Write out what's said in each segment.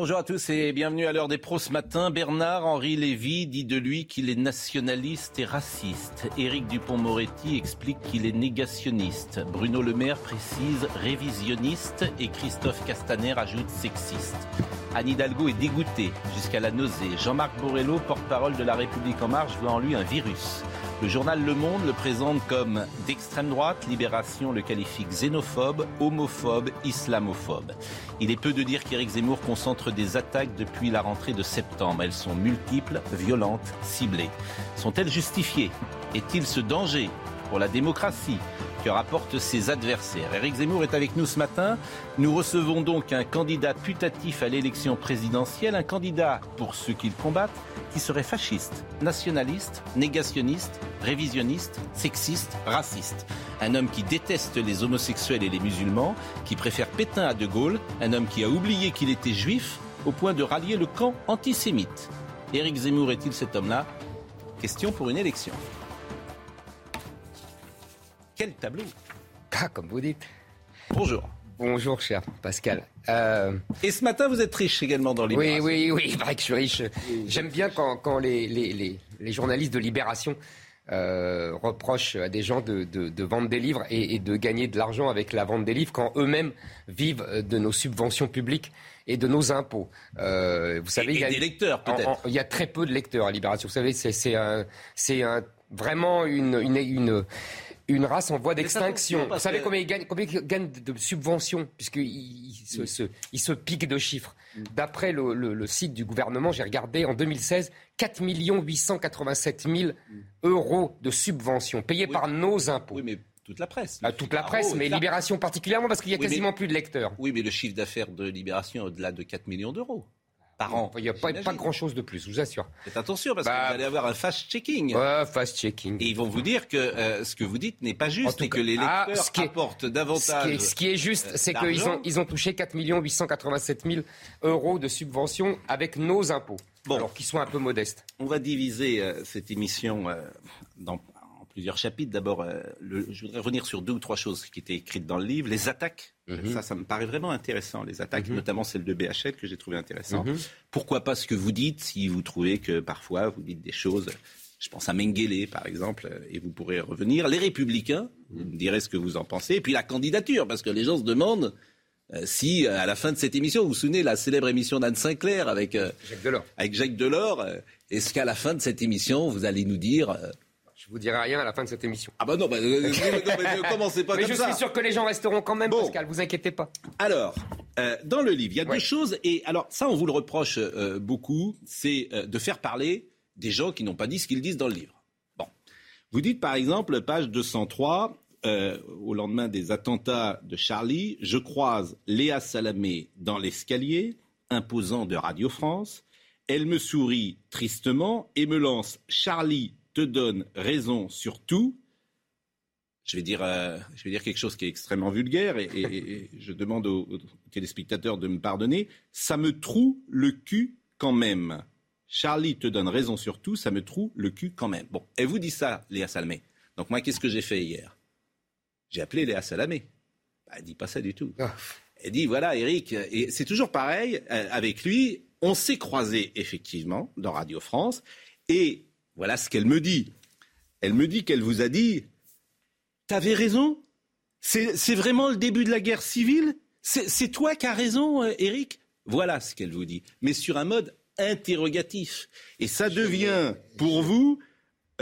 Bonjour à tous et bienvenue à l'heure des pros ce matin. Bernard-Henri Lévy dit de lui qu'il est nationaliste et raciste. Éric Dupont-Moretti explique qu'il est négationniste. Bruno Le Maire précise révisionniste et Christophe Castaner ajoute sexiste. Anne Hidalgo est dégoûtée jusqu'à la nausée. Jean-Marc Borrello, porte-parole de La République En Marche, voit en lui un virus. Le journal Le Monde le présente comme d'extrême droite. Libération le qualifie xénophobe, homophobe, islamophobe. Il est peu de dire qu'Éric Zemmour concentre des attaques depuis la rentrée de septembre. Elles sont multiples, violentes, ciblées. Sont-elles justifiées? Est-il ce danger pour la démocratie? Que rapportent ses adversaires. Éric Zemmour est avec nous ce matin. Nous recevons donc un candidat putatif à l'élection présidentielle, un candidat pour ceux qu'il combattent, qui serait fasciste, nationaliste, négationniste, révisionniste, sexiste, raciste. Un homme qui déteste les homosexuels et les musulmans, qui préfère Pétain à De Gaulle, un homme qui a oublié qu'il était juif au point de rallier le camp antisémite. Éric Zemmour est-il cet homme-là? Question pour une élection. Quel tableau Ah, comme vous dites. Bonjour. Bonjour, cher Pascal. Euh, Et ce matin, vous êtes riche également dans oui, Libération. oui, oui, il paraît que je suis riche. J'aime bien quand, quand les, les, les, les journalistes de Libération euh, reprochent à des gens de, de, de vendre des livres et, et de gagner de l'argent avec la vente des livres quand eux-mêmes vivent de nos subventions publiques et de nos impôts. Euh, vous savez, Et- il y a des lecteurs, peut-être. Il y a très peu de lecteurs à Libération. Vous savez, c'est un, un, vraiment une, une, une, une race en voie d'extinction. Vous savez combien ils gagnent, combien ils gagnent de subventions Puisqu'ils ils se, se, ils se piquent de chiffres. Mm. D'après le, le- le site du gouvernement, j'ai regardé en 2016, 4 887 000 euros de subventions payées Oui. par nos impôts. Oui, mais toute la presse. À toute la presse, mais Libération particulièrement parce qu'il y a Oui, mais- quasiment plus de lecteurs. Oui, mais le chiffre d'affaires de Libération est au-delà de 4 millions d'euros par an. Il n'y a pas, grand-chose de plus, je vous assure. Faites attention parce Bah, que vous allez avoir un fast-checking. Ouais, fast-checking. Et ils vont vous dire que euh, ce que vous dites n'est pas juste et que cas- les Ah, lecteurs ce qui est- apportent Ce qui, davantage. est, ce qui est juste, euh, c'est qu'ils ont, ils ont touché 4 887 000 euros de subventions avec nos impôts. Bon. Alors qu'ils soient un peu modestes. On va diviser euh, cette émission euh, dans, en plusieurs chapitres. D'abord, euh, je voudrais revenir sur deux ou trois choses qui étaient écrites dans le livre. Les attaques, Mhm. ça, ça me paraît vraiment intéressant. Les attaques, Mhm. notamment celle de BHL que j'ai trouvé intéressant. Mhm. Pourquoi pas ce que vous dites si vous trouvez que parfois vous dites des choses. Je pense à Mengele, par exemple, et vous pourrez revenir. Les Républicains, vous me direz ce que vous en pensez. Et puis la candidature, parce que les gens se demandent euh, si, euh, à la fin de cette émission, vous vous souvenez, la célèbre émission d'Anne Sinclair avec, euh, Jacques Delors. avec Jacques Delors, est-ce qu'à la fin de cette émission, vous allez nous dire... Je vous dirai rien à la fin de cette émission. ah bah non, bah, euh, non, mais ne commencez pas Mais comme je ça. suis sûr que les gens resteront quand même, Bon. Pascal, vous inquiétez pas. Alors, euh, dans le livre, il y a Ouais. deux choses, et alors ça, on vous le reproche euh, beaucoup, c'est de faire parler des gens qui n'ont pas dit ce qu'ils disent dans le livre. Bon. Vous dites par exemple, page 203, euh, au lendemain des attentats de Charlie, je croise Léa Salamé dans l'escalier, imposant de Radio France. Elle me sourit tristement et me lance Charlie te donne raison sur tout. Je vais dire, euh, je vais dire quelque chose qui est extrêmement vulgaire et, et- et je demande aux, aux téléspectateurs de me pardonner. Ça me troue le cul quand même. Charlie te donne raison sur tout, ça me troue le cul quand même. Bon, elle vous dit ça, Léa Salamé. Donc moi, qu'est-ce que j'ai fait hier? J'ai appelé Léa Salamé. Bah, elle dit pas ça du tout. Ah. Elle dit voilà, Eric, et c'est toujours pareil euh, avec lui. On s'est croisés effectivement dans Radio France, et voilà ce qu'elle me dit. Elle me dit qu'elle vous a dit T'avais raison C'est vraiment le début de la guerre civile C'est toi qui as raison, euh, Eric Voilà ce qu'elle vous dit. Mais sur un mode interrogatif. Et ça devient, pour vous,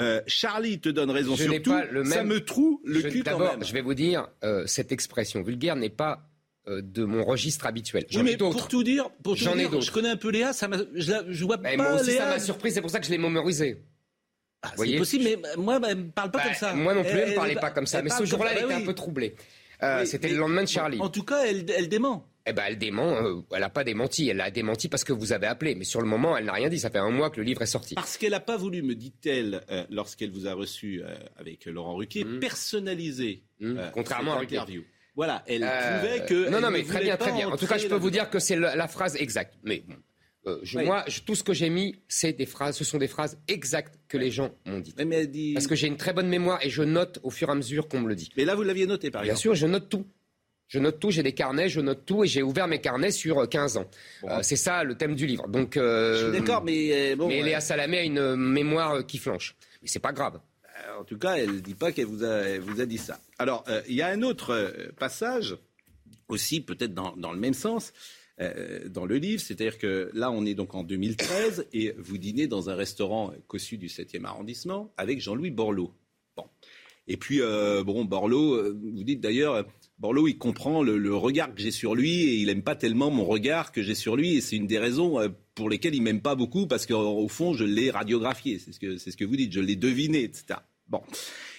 euh, Charlie te donne raison Je sur n'ai tout, pas le ça même- me troue le Je- cul quand même. je vais vous dire, euh, cette expression vulgaire n'est pas euh, de mon registre habituel. Oui, ai pour tout dire, pour tout je connais un peu Léa, ça je, la- je vois pas moi aussi, Léa. ça m'a surpris, c'est pour ça que je l'ai mémorisé. Ah, c'est possible, mais moi, bah, elle me parle pas Bah, comme ça. Moi non plus, elle ne Elle- parlait elle- pas comme ça. Mais ce jour-là, elle ça, était bah un peu troublée. C'était le lendemain de Charlie. En tout cas, elle, elle dément. Eh ben, elle dément. euh, elle n'a pas démenti. Elle a démenti parce que vous avez appelé. Mais sur le moment, elle n'a rien dit. Ça fait un mois que le livre est sorti. Parce qu'elle n'a pas voulu, me dit-elle, euh, lorsqu'elle vous a reçu euh, avec Laurent Ruquier, personnaliser Mmh. euh, Contrairement cette à Ruquier. interview. Voilà, elle Euh, trouvait que. Non, non, mais très bien, très bien. En tout cas, je peux vous dire que c'est la phrase exacte. Mais bon, euh, je- Oui. moi, je- tout ce que j'ai mis, c'est des phrases. Ce sont des phrases exactes que les gens m'ont dites. Mais, dit- Parce que j'ai une très bonne mémoire et je note au fur et à mesure qu'on me le dit. mais là, vous l'aviez noté, par Bien exemple. sûr, je note tout. Je note tout, j'ai des carnets, je note tout et j'ai ouvert mes carnets sur euh, 15 ans. Euh, c'est ça le thème du livre. Donc, euh, Je suis d'accord, mais euh, bon. mais euh, Léa Salamé a une euh, mémoire euh, qui flanche. Mais c'est pas grave. En tout cas, elle ne dit pas qu'elle vous a, elle vous a dit ça. Alors, euh, il y a un autre euh, passage, aussi peut-être dans, dans le même sens, euh, dans le livre. C'est-à-dire que là, on est donc en 2013 et vous dînez dans un restaurant cossu du 7e arrondissement avec Jean-Louis Borloo. Bon. Et puis, euh, bon, Borloo, euh, vous dites d'ailleurs, Borloo, il comprend le, le regard que j'ai sur lui et il n'aime pas tellement mon regard que j'ai sur lui. Et c'est une des raisons euh, pour lesquelles il m'aime pas beaucoup parce qu'au fond, je l'ai radiographié. C'est ce, que, c'est ce que vous dites, je l'ai deviné, etc. Bon.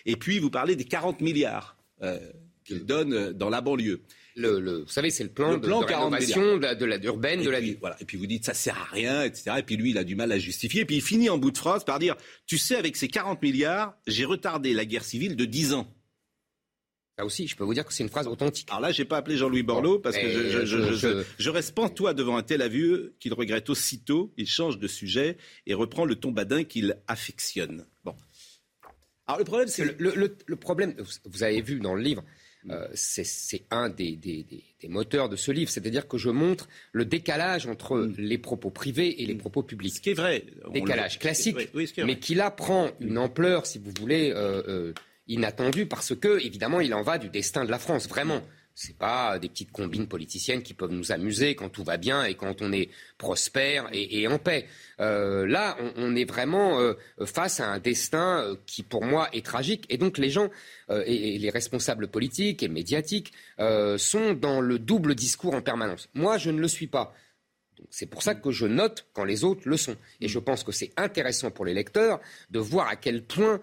Et puis, vous parlez des 40 milliards euh, qu'il donne dans la banlieue. Le, le- vous savez, c'est le plan, Le de, plan de 40 rénovation de la, de la urbaine Et de la ville. voilà. Et puis vous dites ça sert à rien, etc. Et puis lui, il a du mal à justifier. Et puis il finit en bout de phrase par dire Tu sais, avec ces 40 milliards, j'ai retardé la guerre civile de 10 ans. Là aussi, je peux vous dire que c'est une phrase authentique. Alors là, j'ai pas appelé Jean-Louis Borloo parce que je, je, je, reste pantois devant un tel aveu qu'il regrette aussitôt. Il change de sujet et reprend le ton badin qu'il affectionne. Bon. Alors le problème, c'est Le, le- problème, vous avez vu dans le livre, euh, c'est- un des, des- des- des moteurs de ce livre, c'est-à-dire que je montre le décalage entre les propos privés et les propos publics. ce qui est vrai. Décalage le- classique, Oui, oui, ce qui est mais qui là prend une ampleur, si vous voulez, euh, euh, inattendue, parce que évidemment, il en va du destin de la France, vraiment. C'est pas des petites combines politiciennes qui peuvent nous amuser quand tout va bien et quand on est prospère et, en paix. Euh, là, on, est vraiment euh, face à un destin euh, qui, pour moi, est tragique. Et donc, les gens et, les responsables politiques et médiatiques sont dans le double discours en permanence. Moi, je ne le suis pas. C'est pour ça que je note quand les autres le sont. Et je pense que c'est intéressant pour les lecteurs de voir à quel point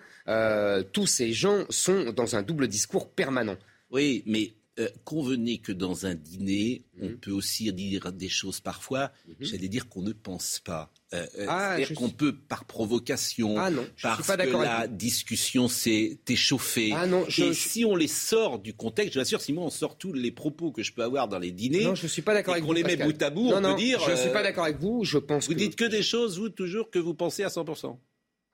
tous ces gens sont dans un double discours permanent. Oui, mais euh, convenez que dans un dîner, on peut aussi dire des choses parfois, j'allais dire qu'on ne pense pas. Euh, euh, Ah, C'est-à-dire qu'on suis- peut, par provocation, Ah non, parce pas que avec la discussion s'est échauffée. Ah non, je- Et si on les sort du contexte, je vous assure, si moi on sort tous les propos que je peux avoir dans les dîners, Non, je suis pas d'accord et avec qu'on vous. les met bout à bout, non, on non, peut dire, Je ne suis pas d'accord avec vous. Je pense vous que. dites que des choses, vous, toujours, que vous pensez à 100%.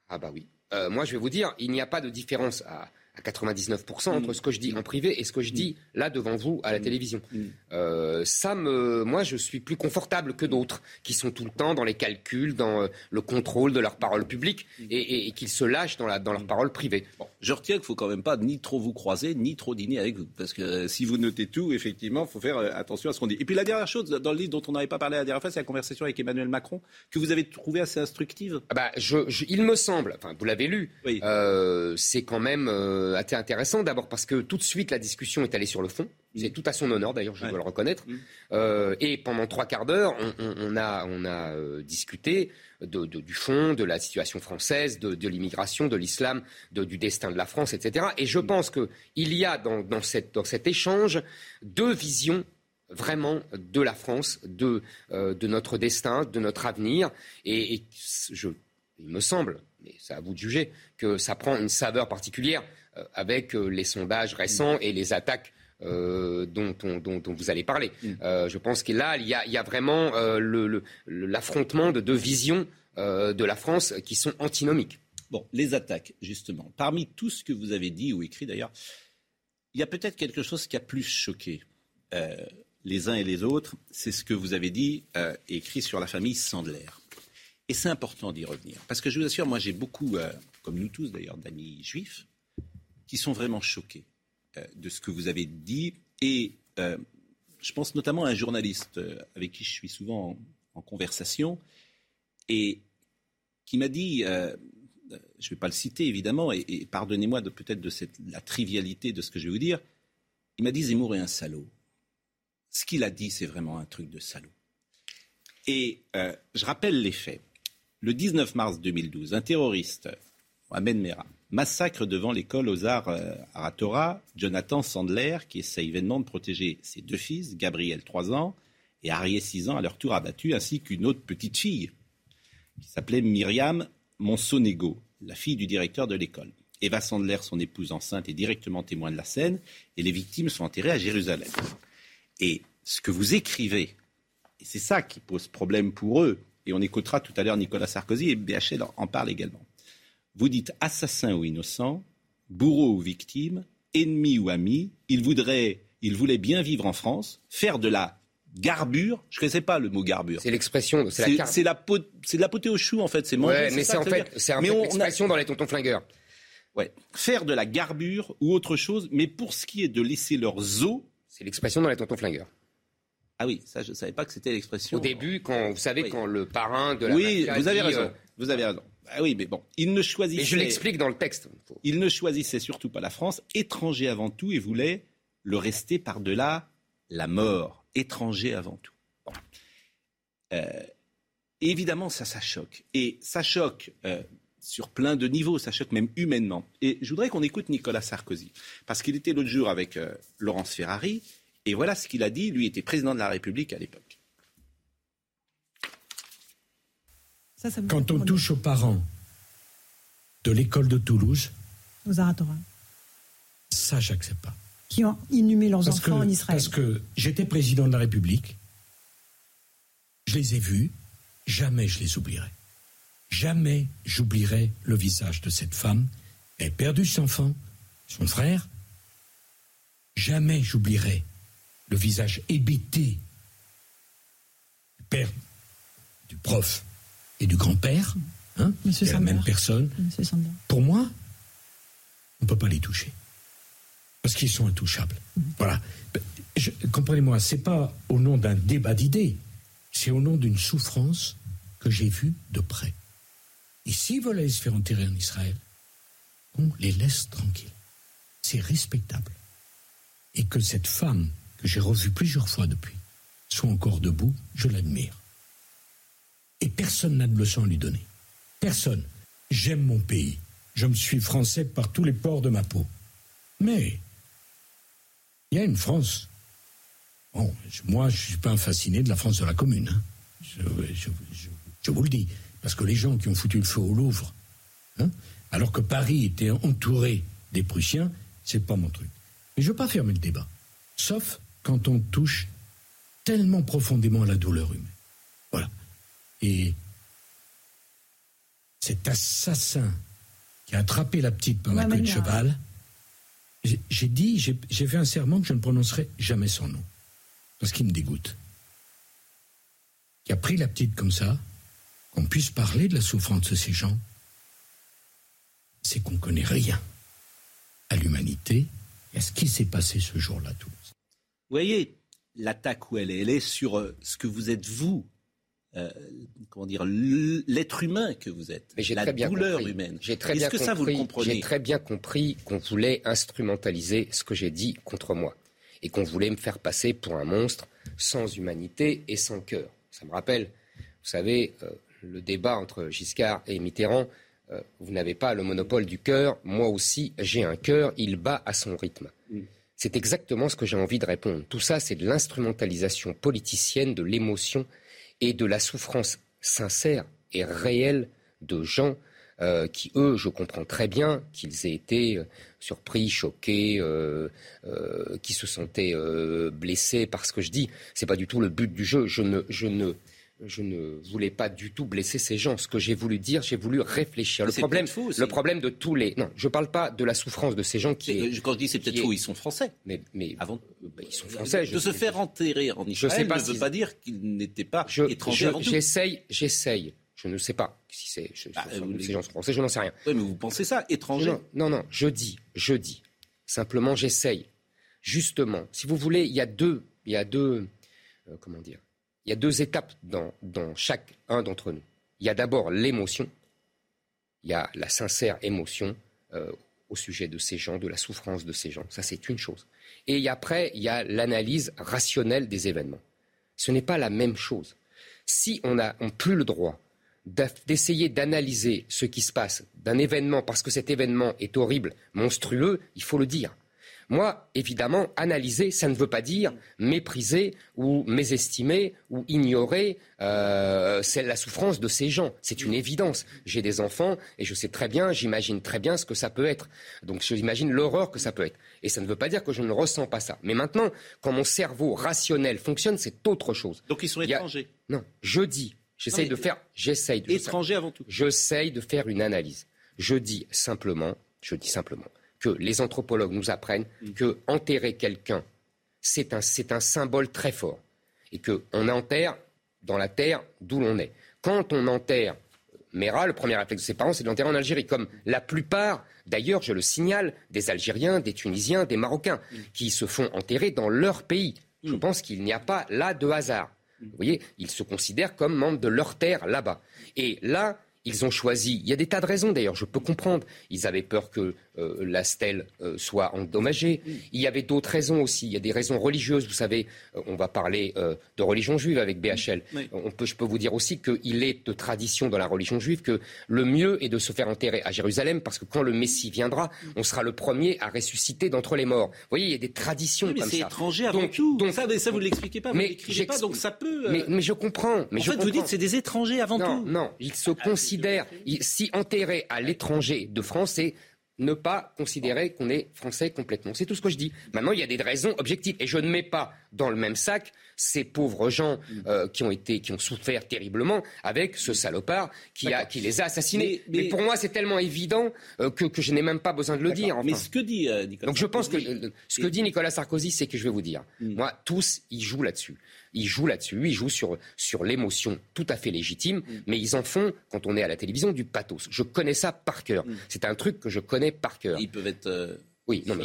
Ah bah oui. Euh, moi, je vais vous dire, il n'y a pas de différence à, à 99% entre Mm. ce que je dis en privé et ce que je dis là devant vous à la télévision. Mm. Euh, ça me, moi, je suis plus confortable que d'autres qui sont tout le temps dans les calculs, dans euh, le contrôle de leurs paroles publiques Mm. et, et- et qu'ils se lâchent dans, la, dans leurs paroles privées. Bon, je retiens qu'il faut quand même pas ni trop vous croiser, ni trop dîner avec vous. Parce que euh, si vous notez tout, effectivement, il faut faire euh, attention à ce qu'on dit. Et puis la dernière chose, dans le livre dont on n'avait pas parlé la dernière fois, c'est la conversation avec Emmanuel Macron, que vous avez trouvé assez instructive. Ah bah, je, je- il me semble, enfin vous l'avez lu, Oui. euh, c'est quand même euh, assez intéressant. D'abord parce que tout de suite la discussion est allée sur le fond. C'est tout à son honneur d'ailleurs, je Ouais. dois le reconnaître. Mm. Euh, et pendant trois quarts d'heure, on, on- on a, on a euh, discuté de, de- du fond, de la situation française, de, de l'immigration, de l'islam, de- du destin de la France, etc. Et je pense que il y a dans, dans, cette, dans cet échange deux visions vraiment de la France, de, euh, de notre destin, de notre avenir. Et, et je, il me semble, mais c'est à vous de juger, que ça prend une saveur particulière avec euh, les sondages récents et les attaques euh, dont, on- dont- dont vous allez parler. Euh, je pense que là, il y a, il y a vraiment euh, l'affrontement de deux visions euh, de la France qui sont antinomiques. Bon, les attaques, justement. Parmi tout ce que vous avez dit ou écrit d'ailleurs, il y a peut-être quelque chose qui a plus choqué euh, les uns et les autres. C'est ce que vous avez dit euh, et écrit sur la famille Sandler. Et c'est important d'y revenir. Parce que je vous assure, moi j'ai beaucoup, euh, comme nous tous d'ailleurs, d'amis juifs, qui sont vraiment choqués euh, de ce que vous avez dit. Et euh, je pense notamment à un journaliste euh, avec qui je suis souvent en, conversation et qui m'a dit, je ne vais pas le citer évidemment, et, pardonnez-moi peut-être de la trivialité de ce que je vais vous dire, il m'a dit Zemmour est un salaud. Ce qu'il a dit, c'est vraiment un truc de salaud. Et je rappelle les faits. Le 19 mars 2012, un terroriste, Mohamed Merah, Massacre devant l'école aux arts euh, Aratora. Jonathan Sandler, qui essaie vainement de protéger ses deux fils, Gabriel, 3 ans, et Arié, 6 ans, à leur tour abattu, ainsi qu'une autre petite fille, qui s'appelait Myriam Monsonego, la fille du directeur de l'école. Eva Sandler, son épouse enceinte, est directement témoin de la scène, et les victimes sont enterrées à Jérusalem. Et ce que vous écrivez, et c'est ça qui pose problème pour eux, et on écoutera tout à l'heure Nicolas Sarkozy, et BHL en parle également. Vous dites assassin ou innocent, bourreau ou victime, ennemi ou ami, il voudrait, il voulait bien vivre en France, faire de la garbure. Je ne connaissais pas le mot garbure. C'est l'expression, c'est la C'est la, potée au chou en fait. C'est manger. Ouais, mais c'est en fait, c'est l'expression dans les tontons flingueurs. Ouais, faire de la garbure ou autre chose. Mais pour ce qui est de laisser leurs os, c'est l'expression dans les tontons flingueurs. Ah oui, ça je ne savais pas que c'était l'expression. Au début, quand vous savez quand le parrain de la oui, vous avez raison. Euh, vous avez raison. Ah oui, mais bon, il ne choisissait. Mais je l'explique dans le texte. Il ne choisissait surtout pas la France, étranger avant tout, et voulait le rester par-delà la mort, étranger avant tout. Euh, évidemment, ça, ça choque. Et ça choque euh, sur plein de niveaux, ça choque même humainement. Et je voudrais qu'on écoute Nicolas Sarkozy, parce qu'il était l'autre jour avec euh, Laurence Ferrari, et voilà ce qu'il a dit. Lui était président de la République à l'époque. Quand on touche aux parents de l'école de Toulouse, aux Aratora, ça, j'accepte pas. Qui ont inhumé leurs enfants en Israël. Parce que j'étais président de la République, je les ai vus, jamais je les oublierai. Jamais j'oublierai le visage de cette femme. Elle a perdu son enfant, son frère. Jamais j'oublierai le visage hébété du père, du prof et du grand-père, hein, la même personne. Pour moi, on ne peut pas les toucher. Parce qu'ils sont intouchables. Mhm. Voilà. Comprenez-moi, c'est pas au nom d'un débat d'idées, c'est au nom d'une souffrance que j'ai vue de près. Et s'ils veulent aller se faire enterrer en Israël, on les laisse tranquilles. C'est respectable. Et que cette femme, que j'ai revue plusieurs fois depuis, soit encore debout, je l'admire. Et personne n'a de leçon à lui donner. Personne. J'aime mon pays. Je me suis français par tous les pores de ma peau. Mais il y a une France. Bon, moi, je ne suis pas un fasciné de la France de la Commune. Hein. Je, vous le dis. Parce que les gens qui ont foutu le feu au Louvre, hein, alors que Paris était entouré des Prussiens, c'est pas mon truc. Mais je ne veux pas fermer le débat. Sauf quand on touche tellement profondément à la douleur humaine. Et cet assassin qui a attrapé la petite par la queue de cheval, j'ai dit, j'ai fait un serment que je ne prononcerai jamais son nom. Parce qu'il me dégoûte. Qui a pris la petite comme ça, qu'on puisse parler de la souffrance de ces gens, c'est qu'on ne connaît rien à l'humanité et à ce qui s'est passé ce jour-là tous. Vous voyez, l'attaque où elle est, elle est sur euh, ce que vous êtes vous, euh, comment dire, l'être humain que vous êtes, Mais la très bien douleur humaine. J'ai très bien que compris, ça vous le comprenez J'ai très bien compris qu'on voulait instrumentaliser ce que j'ai dit contre moi et qu'on voulait me faire passer pour un monstre sans humanité et sans cœur. Ça me rappelle, vous savez, euh, le débat entre Giscard et Mitterrand. Euh, vous n'avez pas le monopole du cœur. Moi aussi, j'ai un cœur. Il bat à son rythme. Mm. C'est exactement ce que j'ai envie de répondre. Tout ça, c'est de l'instrumentalisation politicienne de l'émotion et de la souffrance sincère et réelle de gens euh, qui, eux, je comprends très bien qu'ils aient été euh, surpris, choqués, euh, qui se sentaient blessés par ce que je dis. Ce n'est pas du tout le but du jeu. Je ne, je ne, je ne voulais pas du tout blesser ces gens. Ce que j'ai voulu dire, j'ai voulu réfléchir. Le problème, le problème de tous les. Non, je ne parle pas de la souffrance de ces gens qui. quand je dis c'est peut-être faux, ils sont français. Mais, mais avant, bah, ils sont français. De se faire enterrer en Israël pas ne veut pas dire qu'ils n'étaient pas étrangers avant J'essaye, j'essaye. Je ne sais pas si c'est bah, ces gens sont français. Je n'en sais rien. Oui, mais vous pensez ça, étranger non, non, non. Je dis, je dis. Simplement, j'essaye. Justement, si vous voulez, il y a deux, il y a deux, euh, comment dire il y a deux étapes dans, dans chaque un d'entre nous. Il y a d'abord l'émotion, il y a la sincère émotion euh, au sujet de ces gens, de la souffrance de ces gens. Ça, c'est une chose. Et après, il y a l'analyse rationnelle des événements. Ce n'est pas la même chose. Si on n'a plus le droit d'essayer d'analyser ce qui se passe d'un événement, parce que cet événement est horrible, monstrueux, il faut le dire. Moi, évidemment, analyser, ça ne veut pas dire mépriser ou mésestimer ou ignorer euh, la souffrance de ces gens. C'est une évidence. J'ai des enfants et je sais très bien, j'imagine très bien ce que ça peut être. Donc j'imagine l'horreur que ça peut être. Et ça ne veut pas dire que je ne ressens pas ça. Mais maintenant, quand mon cerveau rationnel fonctionne, c'est autre chose. Donc ils sont étrangers Non, je dis, j'essaye de faire, j'essaye de... Étrangers avant tout. J'essaye de faire une analyse. Je dis simplement, je dis simplement que les anthropologues nous apprennent mm. que enterrer quelqu'un, c'est un, un symbole très fort. Et qu'on enterre dans la terre d'où l'on est. Quand on enterre Mera, le premier réflexe de ses parents, c'est de l'enterrer en Algérie, comme la plupart, d'ailleurs, je le signale, des Algériens, des Tunisiens, des Marocains, mm. qui se font enterrer dans leur pays. Je mm. pense qu'il n'y a pas là de hasard. Vous voyez, ils se considèrent comme membres de leur terre là-bas. Et là, ils ont choisi. Il y a des tas de raisons d'ailleurs, je peux comprendre. Ils avaient peur que euh, la stèle euh, soit endommagée. Il y avait d'autres raisons aussi. Il y a des raisons religieuses. Vous savez, euh, on va parler de religion juive avec BHL. On peut, je peux vous dire aussi qu'il est de tradition dans la religion juive que le mieux est de se faire enterrer à Jérusalem parce que quand le Messie viendra, on sera le premier à ressusciter d'entre les morts. Vous voyez, il y a des traditions mais comme ça. C'est étranger avant tout. Donc, ça, ça vous l'expliquez pas, vous l'écrivez pas, donc ça peut. Mais, je comprends. Mais en je fait, vous dites c'est des étrangers avant tout. Non, non, ils se ah, considèrent. si enterrés à l'étranger de France, c'est ne pas considérer qu'on est français complètement. C'est tout ce que je dis. Maintenant, il y a des raisons objectives. Et je ne mets pas dans le même sac ces pauvres gens euh, qui ont été, qui ont souffert terriblement avec ce salopard qui, a, qui les a assassinés. Mais, pour moi, c'est tellement évident euh, que, que, je n'ai même pas besoin de le dire. Mais ce que dit euh, Nicolas Donc je pense que ce que dit Nicolas Sarkozy, c'est que je vais vous dire. Hmm. Moi, tous, ils jouent là-dessus. Ils jouent là-dessus, ils jouent sur, sur l'émotion tout à fait légitime, mm. mais ils en font, quand on est à la télévision, du pathos. Je connais ça par cœur. Mm. C'est un truc que je connais par cœur. Ils peuvent être. Euh, oui, non, mais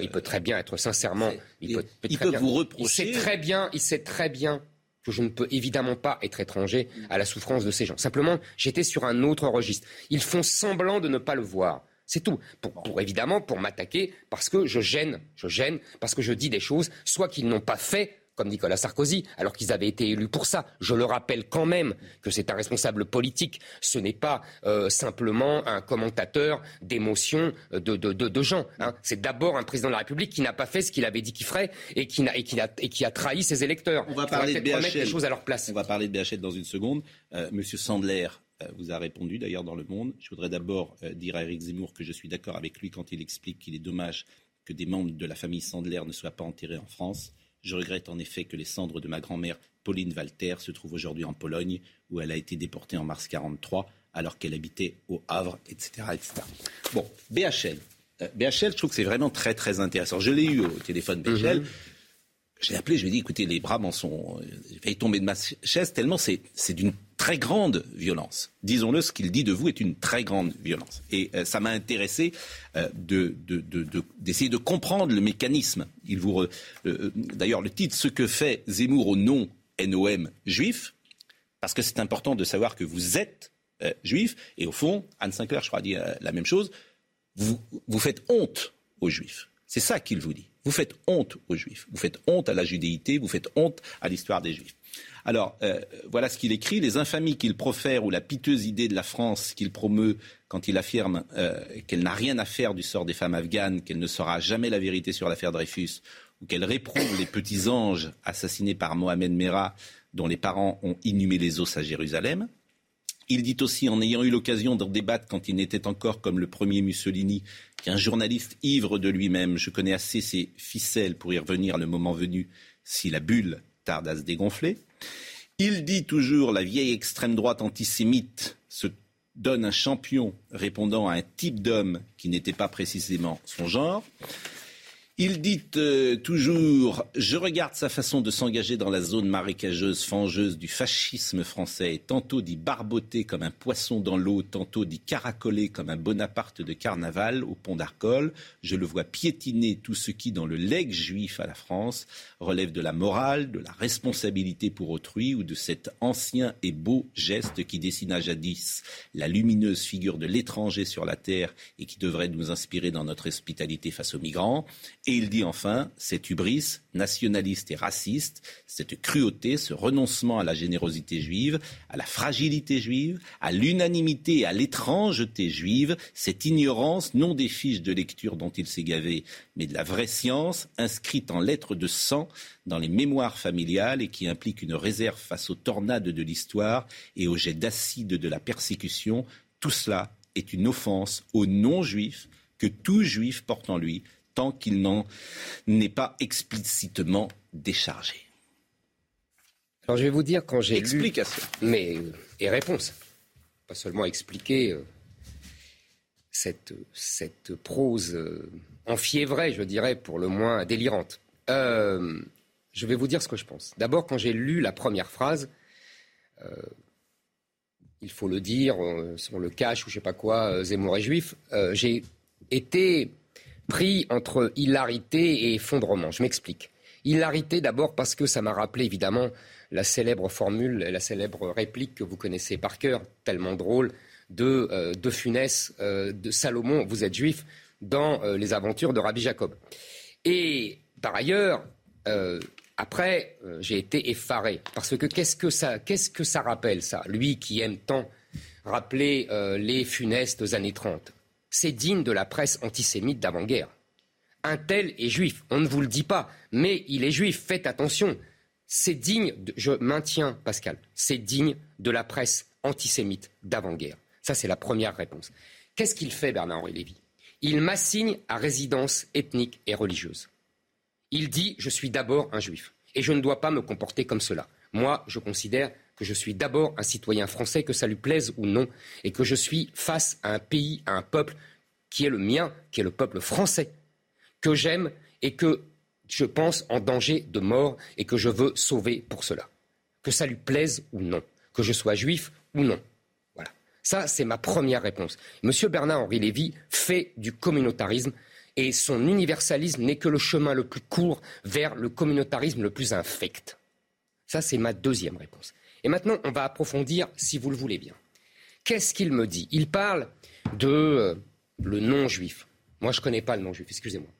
il peut, très bien être sincèrement. Il, peut, vous reprocher. Il sait très bien, il sait très bien que je ne peux évidemment pas être étranger à la souffrance de ces gens. Simplement, j'étais sur un autre registre. Ils font semblant de ne pas le voir. C'est tout. pour, évidemment, pour m'attaquer, parce que je gêne, je gêne, parce que je dis des choses, soit qu'ils n'ont pas fait, comme Nicolas Sarkozy, alors qu'ils avaient été élus pour ça. Je le rappelle quand même que c'est un responsable politique. Ce n'est pas euh, simplement un commentateur d'émotions de, de, de, gens. Hein. C'est d'abord un président de la République qui n'a pas fait ce qu'il avait dit qu'il ferait et qui, a, et, qui a, et qui a trahi ses électeurs. On va parler de BHL. les choses à leur place. On va parler de BHL dans une seconde. Euh, Monsieur Sandler euh, vous a répondu d'ailleurs dans Le Monde. Je voudrais d'abord dire à Eric Zemmour que je suis d'accord avec lui quand il explique qu'il est dommage que des membres de la famille Sandler ne soient pas enterrés en France. Je regrette en effet que les cendres de ma grand-mère Pauline Walter se trouvent aujourd'hui en Pologne, où elle a été déportée en mars 1943, alors qu'elle habitait au Havre, etc. Bon, BHL. Euh, BHL, je trouve que c'est vraiment très très intéressant. Je l'ai eu au téléphone BHL. Mhm. Je l'ai appelé, je lui ai dit, écoutez, les bras m'en sont... J'ai failli tomber de ma chaise tellement c'est d'une très grande violence. Disons-le, ce qu'il dit de vous est une très grande violence. Et euh, ça m'a intéressé euh, d'essayer de, comprendre le mécanisme. Il vous euh, D'ailleurs, le titre, ce que fait Zemmour au nom NOM juif, parce que c'est important de savoir que vous êtes juif, et au fond, Anne Sinclair, je crois, dit la même chose, vous, vous faites honte aux juifs. C'est ça qu'il vous dit. Vous faites honte aux juifs, vous faites honte à la judéité, vous faites honte à l'histoire des juifs. Alors, euh, voilà ce qu'il écrit. Les infamies qu'il profère ou la piteuse idée de la France qu'il promeut quand il affirme euh, qu'elle n'a rien à faire du sort des femmes afghanes, qu'elle ne saura jamais la vérité sur l'affaire Dreyfus, ou qu'elle réprouve les petits anges assassinés par Mohamed Merah, dont les parents ont inhumé les os à Jérusalem. Il dit aussi, en ayant eu l'occasion d'en débattre quand il n'était encore comme le premier Mussolini, qu'un journaliste ivre de lui-même, je connais assez ses ficelles pour y revenir le moment venu, si la bulle tarde à se dégonfler. Il dit toujours la vieille extrême droite antisémite se donne un champion répondant à un type d'homme qui n'était pas précisément son genre. Il dit euh, toujours Je regarde sa façon de s'engager dans la zone marécageuse, fangeuse du fascisme français, tantôt d'y barboter comme un poisson dans l'eau, tantôt d'y caracoler comme un Bonaparte de carnaval au pont d'Arcole. Je le vois piétiner tout ce qui, dans le legs juif à la France, relève de la morale, de la responsabilité pour autrui ou de cet ancien et beau geste qui dessina jadis la lumineuse figure de l'étranger sur la terre et qui devrait nous inspirer dans notre hospitalité face aux migrants. Il dit enfin, cette hubris nationaliste et raciste, cette cruauté, ce renoncement à la générosité juive, à la fragilité juive, à l'unanimité et à l'étrangeté juive, cette ignorance non des fiches de lecture dont il s'est gavé, mais de la vraie science, inscrite en lettres de sang dans les mémoires familiales et qui implique une réserve face aux tornades de l'histoire et aux jets d'acide de la persécution, tout cela est une offense aux non-juifs que tout juif porte en lui tant qu'il n'en est pas explicitement déchargé. Alors je vais vous dire quand j'ai Explication. mais et réponse, pas seulement expliquer euh, cette cette prose euh, enfiévrée, je dirais pour le moins délirante. Euh, je vais vous dire ce que je pense. D'abord, quand j'ai lu la première phrase, il faut le dire, on, le cache ou je sais pas quoi, Zemmour est juif, j'ai été pris entre hilarité et effondrement. Je m'explique. Hilarité d'abord parce que ça m'a rappelé évidemment la célèbre formule, la célèbre réplique que vous connaissez par cœur, tellement drôle, de, euh, de Funès, euh, de Salomon, vous êtes juif, dans euh, les aventures de Rabbi Jacob. Et par ailleurs, après, j'ai été effaré parce que qu'est-ce que ça, qu'est-ce que ça rappelle ça? Lui qui aime tant rappeler les funestes années 30 c'est digne de la presse antisémite d'avant-guerre. Un tel est juif, on ne vous le dit pas, mais il est juif, faites attention. C'est digne, je maintiens Pascal, c'est digne de la presse antisémite d'avant-guerre. Ça, c'est la première réponse. Qu'est-ce qu'il fait, Bernard-Henri Lévy? Il m'assigne à résidence ethnique et religieuse. Il dit Je suis d'abord un juif et je ne dois pas me comporter comme cela. Moi, je considère que je suis d'abord un citoyen français, que ça lui plaise ou non, et que je suis face à un pays, à un peuple qui est le mien, qui est le peuple français, que j'aime et que je pense en danger de mort et que je veux sauver pour cela. Que ça lui plaise ou non, que je sois juif ou non. Voilà. Ça, c'est ma première réponse. Monsieur Bernard-Henri Lévy fait du communautarisme et son universalisme n'est que le chemin le plus court vers le communautarisme le plus infect. Ça, c'est ma deuxième réponse. Et maintenant, on va approfondir, si vous le voulez bien. Qu'est-ce qu'il me dit? Il parle de euh, le non-juif. Moi, je ne connais pas le non-juif, excusez-moi.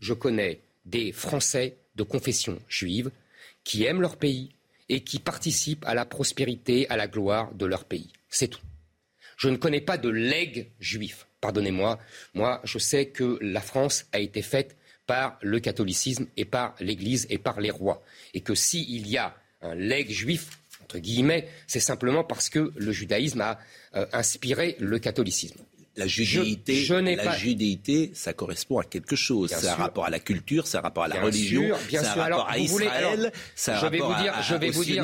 Je connais des Français de confession juive qui aiment leur pays et qui participent à la prospérité, à la gloire de leur pays. C'est tout. Je ne connais pas de legs juif. Pardonnez-moi. Moi, je sais que la France a été faite par le catholicisme et par l'Église et par les rois. Et que s'il y a un legs juif, guillemets, c'est simplement parce que le judaïsme a euh, inspiré le catholicisme. La judéité, la judéité, ça correspond à quelque chose. C'est un rapport à la culture, c'est un rapport à la religion, c'est un rapport à Israël, c'est un rapport dire, à, je vais vous dire,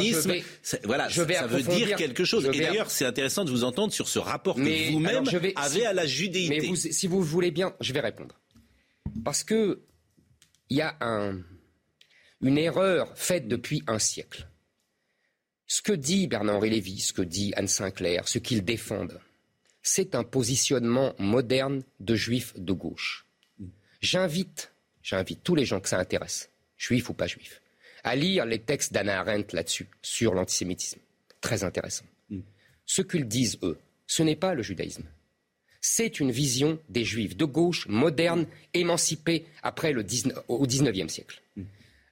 voilà, je vais ça veut dire quelque chose. Et d'ailleurs, c'est intéressant de vous entendre sur ce rapport que vous-même avez à la judéité. Mais si vous voulez bien, je vais répondre. Parce que il y a un, une erreur faite depuis un siècle ce que dit Bernard-Henri Lévy, ce que dit Anne Sinclair, ce qu'ils défendent, c'est un positionnement moderne de juifs de gauche. J'invite, j'invite tous les gens que ça intéresse, juifs ou pas juifs, à lire les textes d'Anna Arendt là-dessus, sur l'antisémitisme. Très intéressant. Ce qu'ils disent, eux, ce n'est pas le judaïsme. C'est une vision des juifs de gauche, moderne, émancipés après le 19, au XIXe siècle.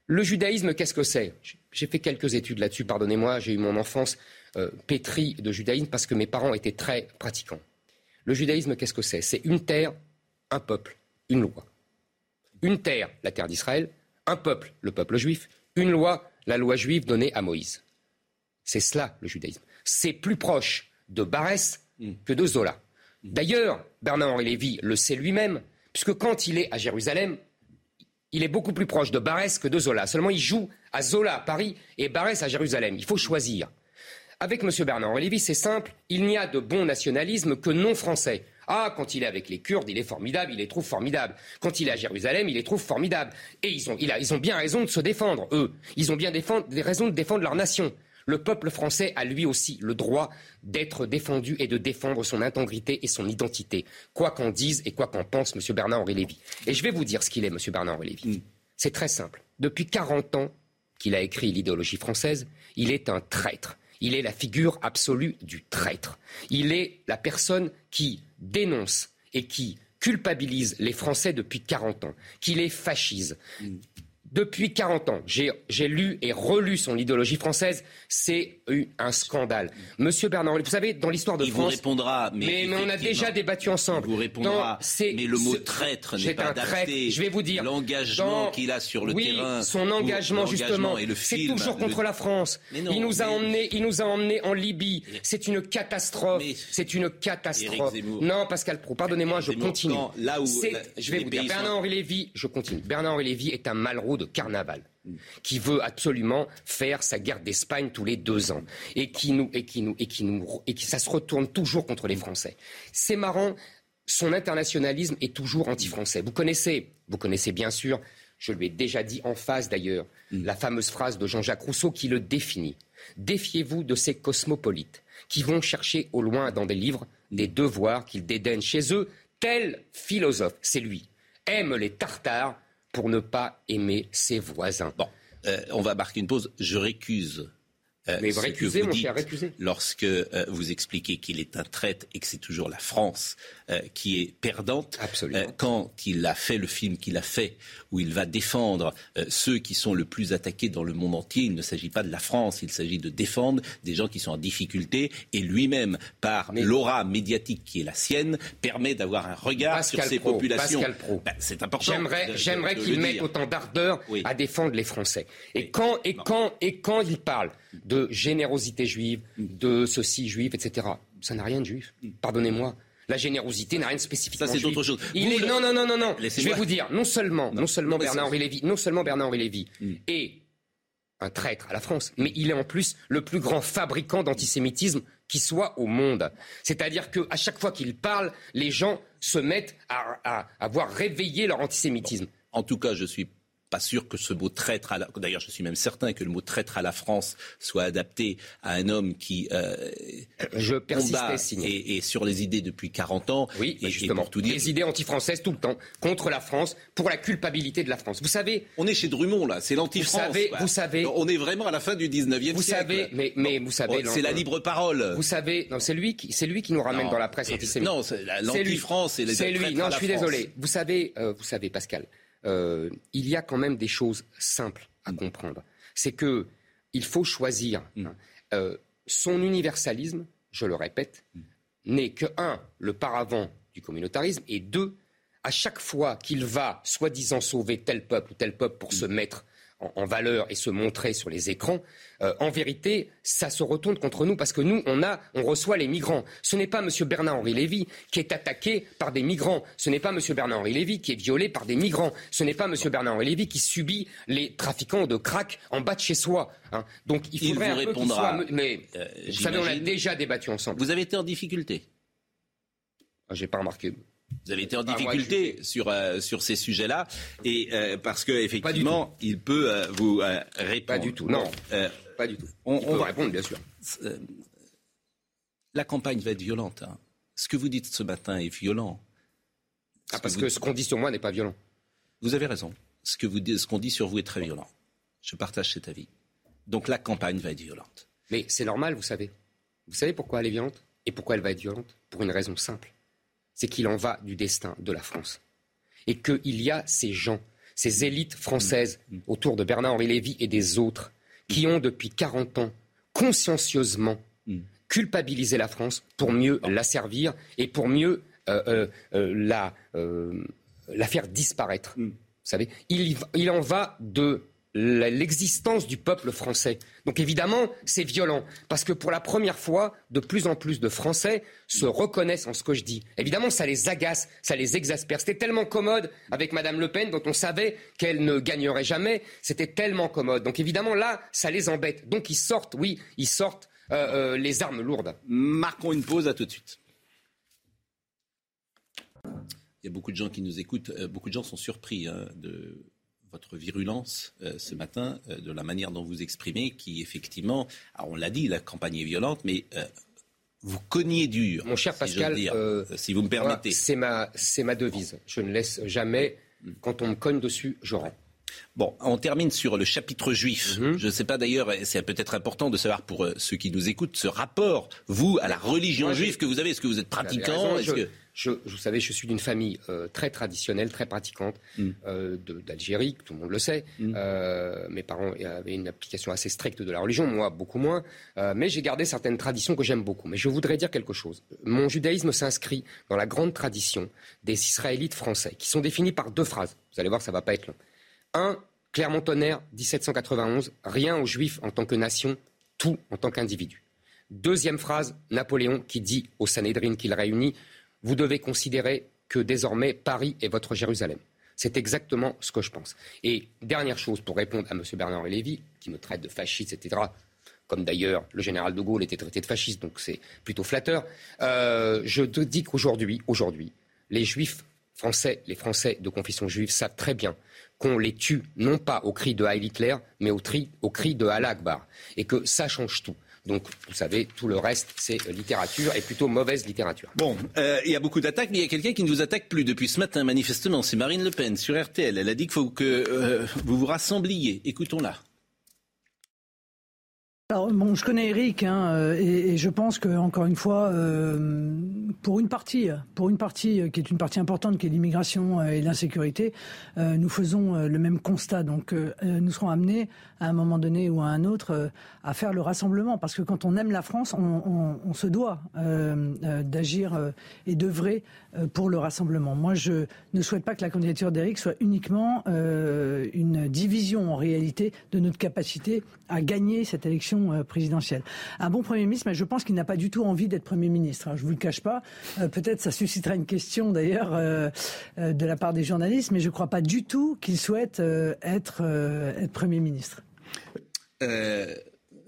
Le judaïsme, qu'est-ce que c'est? J'ai fait quelques études là-dessus, pardonnez-moi, j'ai eu mon enfance euh, pétrie de judaïsme parce que mes parents étaient très pratiquants. Le judaïsme, qu'est-ce que c'est? C'est une terre, un peuple, une loi. Une terre, la terre d'Israël, un peuple, le peuple juif, une loi, la loi juive donnée à Moïse. C'est cela le judaïsme. C'est plus proche de Barès que de Zola. D'ailleurs, Bernard-Henri Lévy le sait lui-même, puisque quand il est à Jérusalem, il est beaucoup plus proche de Barès que de Zola. Seulement, il joue à Zola à Paris et Barès à Jérusalem. Il faut choisir. Avec M. Bernard Lévy, c'est simple. Il n'y a de bon nationalisme que non français. Ah, quand il est avec les Kurdes, il est formidable, il les trouve formidables. Quand il est à Jérusalem, il les trouve formidables. Et ils ont, bien raison de se défendre, eux. Ils ont bien des raisons de défendre leur nation. Le peuple français a lui aussi le droit d'être défendu et de défendre son intégrité et son identité, quoi qu'en dise et quoi qu'en pense M. Bernard-Henri Lévy. Et je vais vous dire ce qu'il est, M. Bernard-Henri Lévy. Mm. C'est très simple. Depuis 40 ans qu'il a écrit l'idéologie française, il est un traître. Il est la figure absolue du traître. Il est la personne qui dénonce et qui culpabilise les Français depuis 40 ans, qui les fascise. Depuis 40 ans, j'ai lu et relu son idéologie française. C'est un scandale. Monsieur Bernard, vous savez, dans l'histoire de il France. Vous répondra, mais, mais, on a déjà débattu ensemble. Il vous répondra. mais le mot traître n'est pas adapté. Je vais vous dire. L'engagement qu'il a sur le oui, terrain. Son engagement, justement. C'est toujours contre la France. il, nous a emmené, il nous a emmenés en Libye. C'est une catastrophe. C'est une catastrophe. Non, Pascal Pro, pardonnez-moi, je continue. Là où je vais vous dire, Bernard-Henri Lévy, je continue. Bernard-Henri Lévy est un malraux carnaval qui veut absolument faire sa guerre d'Espagne tous les deux ans et qui nous et qui nous et qui nous et qui ça se retourne toujours contre les Français. C'est marrant, son internationalisme est toujours anti-français. Vous connaissez, vous connaissez bien sûr, je lui ai déjà dit en face d'ailleurs, mm. la fameuse phrase de Jean-Jacques Rousseau qui le définit. Défiez-vous de ces cosmopolites qui vont chercher au loin dans des livres des devoirs qu'ils dédaignent chez eux. Tel philosophe, c'est lui, aime les Tartares pour ne pas aimer ses voisins. Bon, euh, on va marquer une pause. Je récuse euh, Mais récusez, mon cher, récusez. Lorsque euh, vous expliquez qu'il est un traître et que c'est toujours la France euh, qui est perdante, Absolument. quand il a fait le film qu'il a fait, où il va défendre ceux qui sont le plus attaqués dans le monde entier, il ne s'agit pas de la France, il s'agit de défendre des gens qui sont en difficulté et lui-même, par l'aura médiatique qui est la sienne, permet d'avoir un regard sur ces populations. Ben, c'est important. J'aimerais, j'aimerais qu'il mette autant d'ardeur à défendre les Français. Et quand, et quand, et quand il parle de générosité juive, de ceci juif, etc. Ça n'a rien de juif. Pardonnez-moi. La générosité n'a rien de spécifique. Ça, c'est autre chose. Il est... Non, non, non, non, non. Je vais vous dire, non seulement, non, seulement Bernard-Henri Lévy, non seulement Bernard-Henri Lévy mm. est un traître à la France, mais il est en plus le plus grand fabricant d'antisémitisme qui soit au monde. C'est-à-dire qu'à chaque fois qu'il parle, les gens se mettent à, à, à voir réveiller leur antisémitisme. En tout cas, je suis pas sûr que ce mot traître à la... D'ailleurs, je suis même certain que le mot traître à la France soit adapté à un homme qui euh, je combat et, et, sur les idées depuis 40 ans. Oui, et, justement. tout dire... Les idées anti-françaises tout le temps, contre la France, pour la culpabilité de la France. Vous savez... On est chez Drummond, là, c'est l'anti-France. Vous savez, vous savez... On est vraiment à la fin du 19e vous siècle. Savez, mais, mais vous savez... c'est la libre parole. Vous savez... Non, c'est lui, qui, c'est lui qui nous ramène dans la presse antisémite. Non, c'est l'anti-France et les C'est lui. Non, je suis désolé. Vous savez, euh, vous savez, Pascal... Euh, il y a quand même des choses simples à mm. comprendre. C'est que il faut choisir. Mm. Euh, son universalisme, je le répète, mm. n'est que un, le paravent du communautarisme, et deux, à chaque fois qu'il va soi-disant sauver tel peuple ou tel peuple pour se mettre en, valeur et se montrer sur les écrans, euh, en vérité, ça se retourne contre nous parce que nous, on a, on reçoit les migrants. Ce n'est pas M. Bernard-Henri Lévy qui est attaqué par des migrants. Ce n'est pas M. Bernard-Henri Lévy qui est violé par des migrants. Ce n'est pas M. Bernard-Henri Lévy qui subit les trafiquants de crack en bas de chez soi. Hein. Donc il faudrait un peu qu'il soit... Mais euh, vous savez, on a déjà débattu ensemble. Vous avez été en difficulté ah, J'ai pas remarqué. Vous avez été en ah, difficulté sur, euh, sur ces sujets-là, et euh, parce qu'effectivement, il peut euh, vous répondre. Pas du tout, non. pas du tout. On, va répondre, bien sûr. la campagne va être violente. Hein. Ce que vous dites ce matin est violent. Ah, parce que, ce qu'on dit sur moi n'est pas violent. Vous avez raison. Ce que vous ce qu'on dit sur vous est très violent. Je partage cet avis. Donc la campagne va être violente. Mais c'est normal, vous savez. Vous savez pourquoi elle est violente et pourquoi elle va être violente? Pour une raison simple c'est qu'il en va du destin de la France. Et qu'il y a ces gens, ces élites françaises mm. Mm. autour de Bernard-Henri Lévy et des autres, qui ont depuis 40 ans consciencieusement mm. culpabilisé la France pour mieux la servir et pour mieux euh, euh, euh, la, faire disparaître. Vous savez, il en va de l'existence du peuple français. Donc évidemment, c'est violent, parce que pour la première fois, de plus en plus de Français se reconnaissent en ce que je dis. Évidemment, ça les agace, ça les exaspère. C'était tellement commode avec Madame Le Pen, dont on savait qu'elle ne gagnerait jamais. C'était tellement commode. Donc évidemment, là, ça les embête. Donc ils sortent, oui, ils sortent euh, euh, les armes lourdes. Marquons une pause, à tout de suite. Il y a beaucoup de gens qui nous écoutent. Euh, beaucoup de gens sont surpris hein, de votre virulence euh, ce matin, euh, de la manière dont vous exprimez, qui effectivement, on l'a dit, la campagne est violente, mais euh, vous cognez dur. Mon cher Pascal, si vous me permettez. C'est ma, devise. Je ne laisse jamais, quand on me cogne dessus, je rends. Bon, on termine sur le chapitre juif. Mhm. Je ne sais pas d'ailleurs, c'est peut-être important de savoir pour ceux qui nous écoutent, ce rapport, vous, à la religion juive que vous avez. Est-ce que vous êtes pratiquant? Je, vous savez, je suis d'une famille euh, très traditionnelle, très pratiquante mm. euh, d'Algérie, tout le monde le sait. Mm. Euh, mes parents avaient une application assez stricte de la religion, moi beaucoup moins. mais j'ai gardé certaines traditions que j'aime beaucoup. Mais je voudrais dire quelque chose. Mon judaïsme s'inscrit dans la grande tradition des Israélites français, qui sont définis par deux phrases. Vous allez voir, ça ne va pas être long. Un, Clermont-Tonnerre, 1791, rien aux Juifs en tant que nation, tout en tant qu'individu. Deuxième phrase, Napoléon qui dit au Sanhédrin qu'il réunit vous devez considérer que désormais Paris est votre Jérusalem. C'est exactement ce que je pense. Et dernière chose pour répondre à M. Bernard Lévy, qui me traite de fasciste, etc., comme d'ailleurs le général de Gaulle était traité de fasciste, donc c'est plutôt flatteur. Euh, je te dis qu'aujourd'hui, aujourd'hui, les juifs français, les Français de confession juive savent très bien qu'on les tue non pas au cri de Heil Hitler, mais au, cri de Allah Akbar. Et que ça change tout. Donc, vous savez, tout le reste, c'est littérature et plutôt mauvaise littérature. Bon, euh, il y a beaucoup d'attaques, mais il y a quelqu'un qui ne vous attaque plus depuis ce matin, manifestement. C'est Marine Le Pen sur RTL. Elle a dit qu'il faut que euh, vous vous rassembliez. Écoutons-la. Alors, bon, je connais Eric, hein, euh, et, je pense que encore une fois, euh, pour une partie, pour une partie euh, qui est une partie importante, qui est l'immigration et l'insécurité, nous faisons le même constat. Donc, nous serons amenés à un moment donné ou à un autre à faire le rassemblement, parce que quand on aime la France, on, on se doit d'agir et d'œuvrer pour le rassemblement. Moi, je ne souhaite pas que la candidature d'Eric soit uniquement une division en réalité de notre capacité à gagner cette élection euh, présidentielle. Un bon Premier ministre, mais je pense qu'il n'a pas du tout envie d'être Premier ministre. je ne vous le cache pas. Euh, peut-être ça suscitera une question d'ailleurs euh, de la part des journalistes, mais je ne crois pas du tout qu'il souhaite être, être Premier ministre.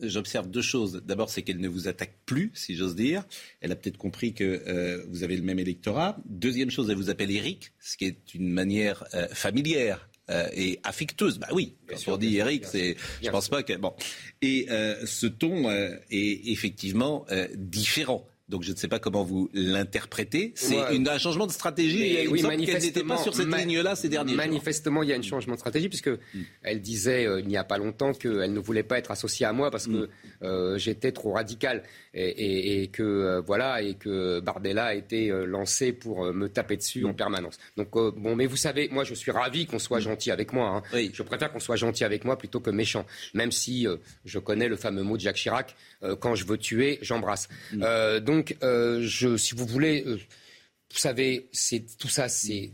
j'observe deux choses. D'abord, c'est qu'elle ne vous attaque plus, si j'ose dire. Elle a peut-être compris que vous avez le même électorat. Deuxième chose, elle vous appelle Eric, ce qui est une manière familière euh, et affectueuse. Bah oui, quand on dit Eric, c'est, je pense pas que bon. Et euh, ce ton euh, est effectivement différent. Donc je ne sais pas comment vous l'interprétez. C'est un changement de stratégie. Et oui, manifestement, pas sur cette ligne-là ces derniers Manifestement, il y a un changement de stratégie puisque mm. elle disait il n'y a pas longtemps qu'elle ne voulait pas être associée à moi parce que mm. j'étais trop radical et, que euh, voilà et que Bardella a été euh, lancé pour euh, me taper dessus en permanence. Donc bon, mais vous savez, moi je suis ravi qu'on soit gentil avec moi. Hein. Je préfère qu'on soit gentil avec moi plutôt que méchant, même si je connais le fameux mot de Jacques Chirac quand je veux tuer, j'embrasse. Donc je, si vous voulez, vous savez, tout ça, c'est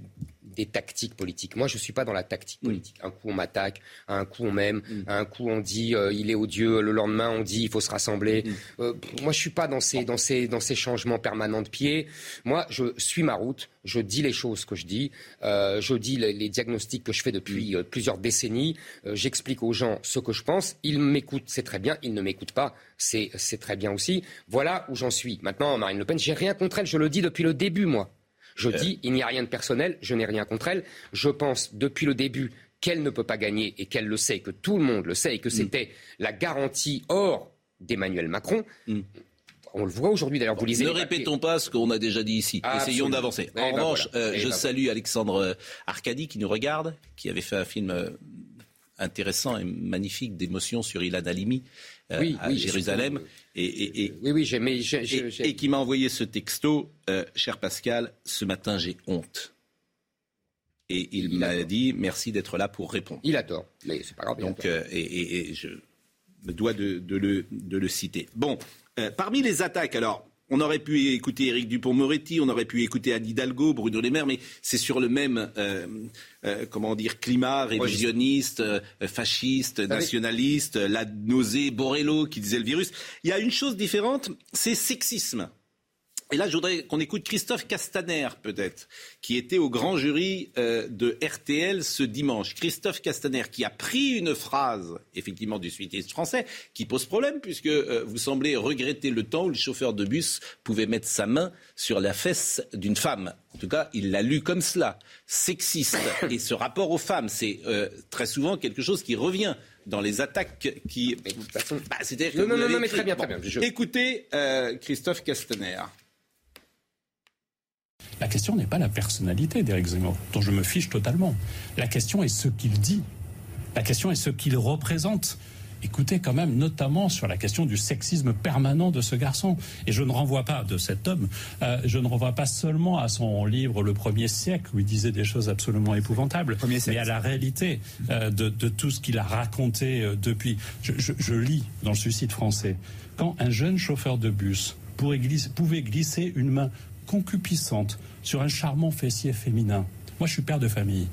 des tactiques politiques. Moi, je ne suis pas dans la tactique mm. politique. Un coup, on m'attaque, un coup, on m'aime, mm. un coup, on dit euh, il est odieux, le lendemain, on dit il faut se rassembler. Mm. Euh, moi, je ne suis pas dans ces, dans, ces, dans ces changements permanents de pied. Moi, je suis ma route, je dis les choses que je dis, euh, je dis les, diagnostics que je fais depuis plusieurs décennies, j'explique aux gens ce que je pense. Ils m'écoutent, c'est très bien. Ils ne m'écoutent pas, c'est très bien aussi. Voilà où j'en suis. Maintenant, Marine Le Pen, j'ai rien contre elle, je le dis depuis le début, moi. Je euh. dis, il n'y a rien de personnel, je n'ai rien contre elle. Je pense depuis le début qu'elle ne peut pas gagner et qu'elle le sait, que tout le monde le sait et que mm. c'était la garantie hors d'Emmanuel Macron. Mm. On le voit aujourd'hui d'ailleurs. Vous lisez. Ne répétons pas ce qu'on a déjà dit ici. Essayons d'avancer. En ben revanche, euh, je ben salue Alexandre euh, Arcadi qui nous regarde, qui avait fait un film intéressant et magnifique d'émotion sur Ilan Halimi à Jérusalem. Et, oui, oui, et, qui m'a envoyé ce texto, euh, cher Pascal, ce matin j'ai honte. Et il, m'a dit merci d'être là pour répondre. Il a tort, mais c'est pas grave. Donc, euh, et, je me dois de, le, de le, citer. Bon, euh, parmi les attaques, alors on aurait pu écouter Éric Dupont-Moretti, on aurait pu écouter Anne Hidalgo, Bruno Le Maire, mais c'est sur le même, euh, euh, comment dire, climat révisionniste, euh, fasciste, nationaliste, la nausée, Borrello qui disait le virus. Il y a une chose différente, c'est sexisme. Et là, je voudrais qu'on écoute Christophe Castaner, peut-être, qui était au grand jury euh, de RTL ce dimanche. Christophe Castaner, qui a pris une phrase, effectivement, du suitiste français, qui pose problème, puisque euh, vous semblez regretter le temps où le chauffeur de bus pouvait mettre sa main sur la fesse d'une femme. En tout cas, il l'a lu comme cela. Sexiste. Et ce rapport aux femmes, c'est euh, très souvent quelque chose qui revient dans les attaques qui. Bah, non, non, non, mais très bien, très bien. Écoutez Christophe Castaner. La question n'est pas la personnalité d'Éric Zemmour, dont je me fiche totalement. La question est ce qu'il dit. La question est ce qu'il représente. écoutez quand même, notamment sur la question du sexisme permanent de ce garçon. Et je ne renvoie pas de cet homme, euh, je ne renvoie pas seulement à son livre Le Premier siècle, où il disait des choses absolument épouvantables, mais à la réalité euh, de, tout ce qu'il a raconté euh, depuis. Je, lis dans le suicide français, quand un jeune chauffeur de bus pouvait glisser une main concupissante sur un charmant fessier féminin. Moi, je suis père de famille.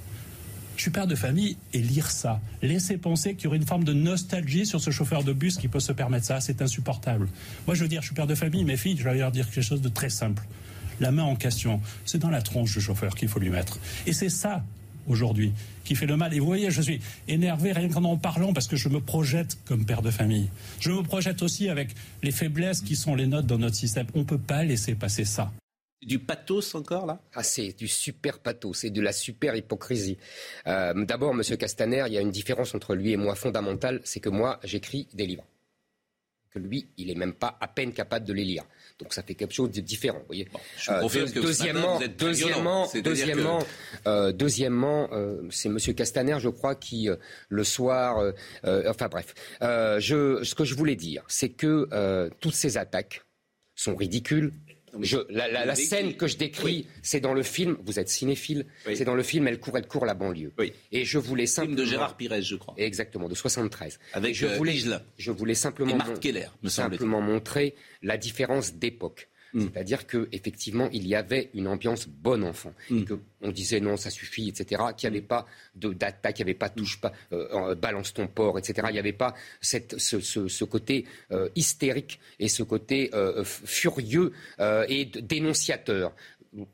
Je suis père de famille et lire ça, laisser penser qu'il y aurait une forme de nostalgie sur ce chauffeur de bus qui peut se permettre ça, c'est insupportable. Moi, je veux dire, je suis père de famille, mes filles, je vais leur dire quelque chose de très simple. La main en question, c'est dans la tronche du chauffeur qu'il faut lui mettre. Et c'est ça, aujourd'hui, qui fait le mal. Et vous voyez, je suis énervé rien qu'en en parlant parce que je me projette comme père de famille. Je me projette aussi avec les faiblesses qui sont les nôtres dans notre système. On ne peut pas laisser passer ça. Du pathos encore là? Ah c'est du super pathos, c'est de la super hypocrisie. Euh, D'abord, Monsieur Castaner, il y a une différence entre lui et moi fondamentale, c'est que moi j'écris des livres, que lui il est même pas à peine capable de les lire. Donc ça fait quelque chose de différent, vous voyez. deuxièmement, deuxièmement, deuxièmement, euh, deuxièmement, euh, c'est Monsieur Castaner, je crois, qui euh, le soir, euh, enfin bref, je, ce que je voulais dire, c'est que toutes ces attaques sont ridicules, la, scène que je décris, c'est dans le film. Vous êtes cinéphile. C'est dans le film. Elle court, elle court la banlieue. Et je voulais simplement. Film de Gérard Pires, je crois. Exactement, de 73. Avec je voulais, je voulais simplement, simplement montrer la différence d'époque. Mm. C'est-à-dire qu'effectivement, il y avait une ambiance bonne enfant. Mm. Que on disait non, ça suffit, etc. Qu'il n'y avait pas d'attaque, qu'il n'y avait pas touche pas, euh, balance ton porc, etc. Il n'y avait pas cette, ce, côté euh, hystérique et ce côté euh, furieux et dénonciateur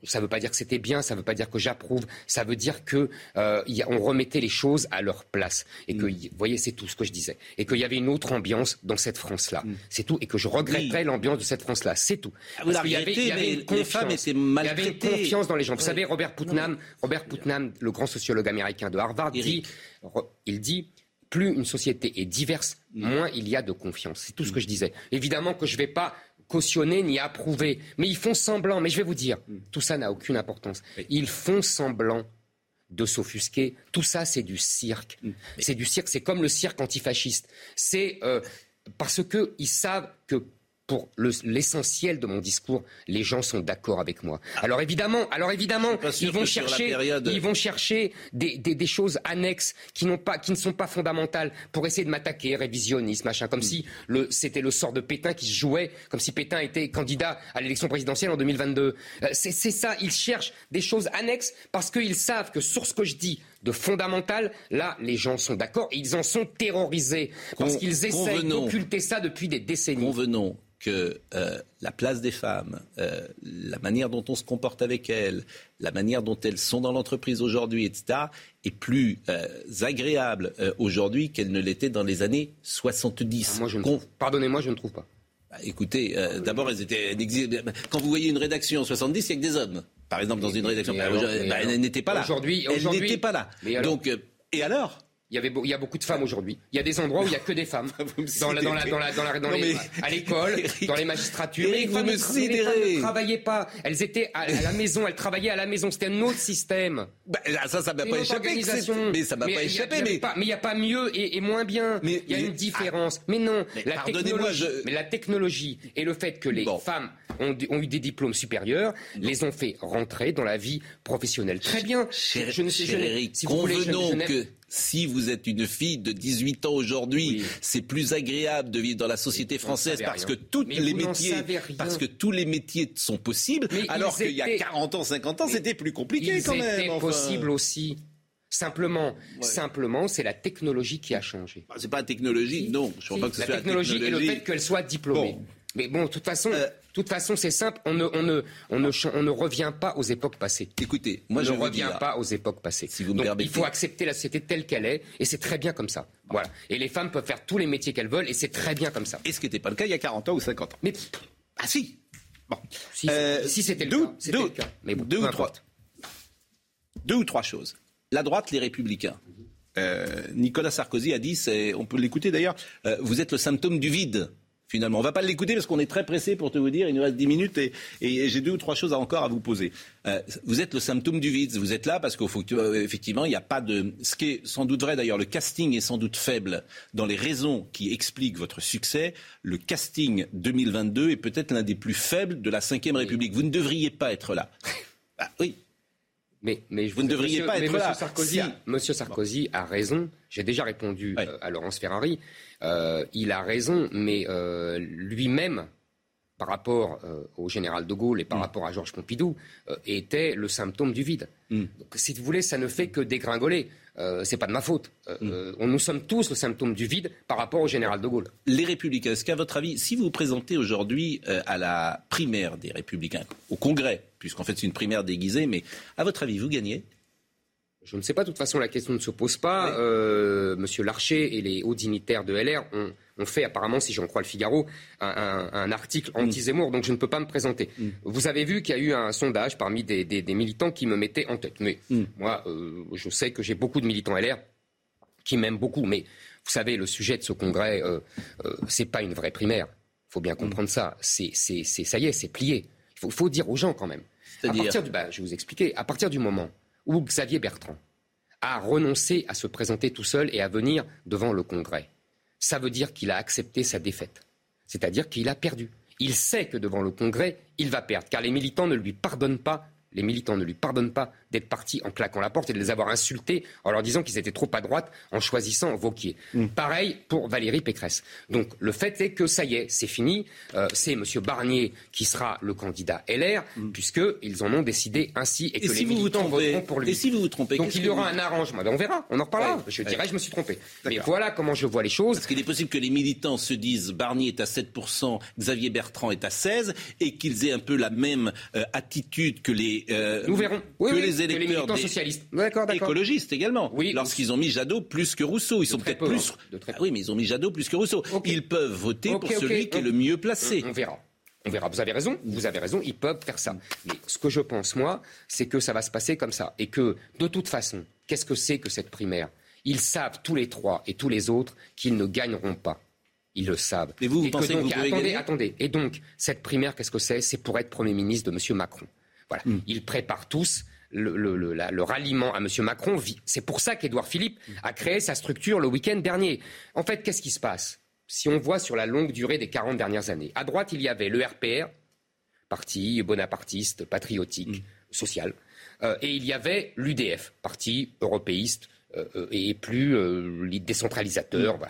ça ne veut pas dire que c'était bien, ça ne veut pas dire que j'approuve, ça veut dire que euh, on remettait les choses à leur place et que, mm. vous voyez, c'est tout ce que je disais, et qu'il y avait une autre ambiance dans cette France-là, mm. c'est tout, et que je regretterais l'ambiance de cette France-là, c'est tout. Ah, Parce qu'il y avait, il y avait une confiance, il y avait une confiance dans les gens. Vous savez, Robert Putnam, Robert Putnam, le grand sociologue américain de Harvard, dit, il dit plus une société est diverse, mm. moins il y a de confiance. C'est tout ce que je disais. Évidemment que je ne vais pas cautionner ni approuver. Mais ils font semblant. Mais je vais vous dire, tout ça n'a aucune importance. Ils font semblant de s'offusquer. Tout ça, c'est du cirque. Hmm. C'est du cirque. C'est comme le cirque antifasciste. C'est euh, parce qu'ils savent que pour l'essentiel de mon discours, les gens sont d'accord avec moi. Alors évidemment, alors évidemment, ils vont, chercher, ils vont chercher des, des, des choses annexes qui, n'ont pas, qui ne sont pas fondamentales pour essayer de m'attaquer, révisionnisme, machin, comme mm. si le, c'était le sort de Pétain qui se jouait, comme si Pétain était candidat à l'élection présidentielle en 2022. Euh, c'est, c'est ça, ils cherchent des choses annexes parce qu'ils savent que sur ce que je dis, de fondamental, là, les gens sont d'accord et ils en sont terrorisés parce qu'ils essayent d'occulter ça depuis des décennies. Convenons que euh, la place des femmes, euh, la manière dont on se comporte avec elles, la manière dont elles sont dans l'entreprise aujourd'hui, etc., est plus euh, agréable aujourd'hui qu'elle ne l'était dans les années 70. Ah, pardonnez-moi, je ne trouve pas. Bah, écoutez, d'abord, elles étaient. Quand vous voyez une rédaction en 70, il n'y a que des hommes. Par exemple, dans une rédaction. Bah, elle n'était pas là. Aujourd'hui, elle n'était pas là. Donc, et alors? Il y, avait, il y a beaucoup de femmes aujourd'hui. Il y a des endroits où il n'y a que des femmes. dans la, dans la, dans la, dans la, dans les, à l'école, dans les magistratures. les, femmes, ne travaillaient pas. Elles étaient à, la maison. Elles travaillaient à la maison. C'était un autre système. Bah, ça, ça m'a pas échappé. Mais ça m'a pas échappé. Mais il n'y a pas mieux et, et moins bien. il y a une différence. mais non. la technologie, mais la technologie et le fait que les femmes ont, ont, eu des diplômes supérieurs les ont fait rentrer dans la vie professionnelle. Très bien. je ne sais, je, si vous voulez, que si vous êtes une fille de 18 ans aujourd'hui, c'est plus agréable de vivre dans la société française parce que toutes les métiers, parce que tous les métiers sont possibles, alors qu'il y a 40 ans, 50 ans, c'était plus compliqué quand même. C'était possible aussi. Simplement, simplement, c'est la technologie qui a changé. Ah, c'est pas la technologie, non. Je crois pas que ce la soit technologie, la technologie et le fait qu'elle soit diplômée. Mais bon, de toute façon, euh, toute façon, c'est simple. On ne, on, ne, on, ne, on ne revient pas aux époques passées. Écoutez, moi je ne reviens pas aux époques passées. Si vous Donc, me il faut accepter la société telle qu'elle est, et c'est très bien comme ça. Voilà. Et les femmes peuvent faire tous les métiers qu'elles veulent, et c'est très bien comme ça. Et ce qui n'était pas le cas il y a 40 ans ou 50 ans? Mais ah si. Bon. Si, euh, c'était le, cas, Mais deux ou trois. Deux ou trois choses. La droite, les républicains. Euh, Nicolas Sarkozy a dit, on peut l'écouter d'ailleurs, euh, vous êtes le symptôme du vide. Finalement. On va pas l'écouter parce qu'on est très pressé pour te vous dire. Il nous reste 10 minutes et, j'ai deux ou trois choses encore à vous poser. Euh, vous êtes le symptôme du vide. Vous êtes là parce qu'effectivement, il n'y a pas de. Ce qui est sans doute vrai d'ailleurs, le casting est sans doute faible dans les raisons qui expliquent votre succès. Le casting 2022 est peut-être l'un des plus faibles de la Ve République. Vous ne devriez pas être là. Ah, oui, mais, mais vous ne devriez pas être là. Sarkozy Monsieur Sarkozy a raison. J'ai déjà répondu euh, à Laurence Ferrari. Euh, il a raison, mais euh, lui-même, par rapport au général de Gaulle et par mm. rapport à Georges Pompidou, était le symptôme du vide. Mm. Donc, si vous voulez, ça ne fait que dégringoler. Euh, c'est pas de ma faute. Euh, mm. euh, nous sommes tous le symptôme du vide par rapport au général de Gaulle. Les Républicains, est-ce qu'à votre avis, si vous vous présentez aujourd'hui à la primaire des Républicains, au Congrès, puisqu'en fait c'est une primaire déguisée, mais à votre avis, vous gagnez je ne sais pas, de toute façon, la question ne se pose pas. Euh, Monsieur Larcher et les hauts dignitaires de LR ont, fait, apparemment, si j'en crois le Figaro, un, article mm. anti-Zemmour, donc je ne peux pas me présenter. Mm. Vous avez vu qu'il y a eu un sondage parmi des, militants qui me mettaient en tête. Mais mm. moi, euh, je sais que j'ai beaucoup de militants LR qui m'aiment beaucoup. Mais vous savez, le sujet de ce congrès, euh, euh c'est pas une vraie primaire. Il faut bien comprendre ça. C'est, ça y est, c'est plié. Il faut, dire aux gens quand même. À partir du, bah, je vais vous expliquer. À partir du moment où Xavier Bertrand a renoncé à se présenter tout seul et à venir devant le Congrès. Ça veut dire qu'il a accepté sa défaite. C'est-à-dire qu'il a perdu. Il sait que devant le Congrès, il va perdre, car les militants ne lui pardonnent pas les militants ne lui pardonnent pas d'être partis en claquant la porte et de les avoir insultés en leur disant qu'ils étaient trop à droite en choisissant Vauquier. Mm. Pareil pour Valérie Pécresse. Donc le fait est que ça y est, c'est fini. Euh, c'est M. Barnier qui sera le candidat LR, mm. puisqu'ils en ont décidé ainsi et, que les militants voteront pour lui. Et si vous vous trompez Donc il y aura un arrangement. Ben, on verra, on en reparlera. je dirais, je me suis trompé. Mais voilà comment je vois les choses. Parce qu'il est possible que les militants se disent Barnier est à 7%, Xavier Bertrand est à 16%, et qu'ils aient un peu la même euh, attitude que les euh, Nous verrons. que les électeurs des socialistes. écologistes également. Oui, Lorsqu'ils ont mis Jadot plus que Rousseau, ils sont peut-être plus. Ah oui, mais ils ont mis Jadot plus que Rousseau. Ils peuvent voter pour celui qui est le mieux placé. On verra. On verra. Vous avez raison. Vous avez raison. Ils peuvent faire ça. Mais ce que je pense moi, c'est que ça va se passer comme ça et que de toute façon, qu'est-ce que c'est que cette primaire? Ils savent tous les trois et tous les autres qu'ils ne gagneront pas. Ils le savent. Mais vous, vous pensez que, vous attendez, gagner? attendez. Et donc, cette primaire, qu'est-ce que c'est? C'est pour être Premier ministre de M. Macron. Voilà. Hmm. Ils préparent tous le, ralliement à M. Macron. C'est pour ça qu'Édouard Philippe a créé sa structure le week-end dernier. En fait, qu'est-ce qui se passe? Si on voit sur la longue durée des 40 dernières années, à droite, il y avait le RPR, parti bonapartiste, patriotique, hmm. social, euh, et il y avait l'UDF, parti européiste euh, euh, et plus décentralisateur. Hmm.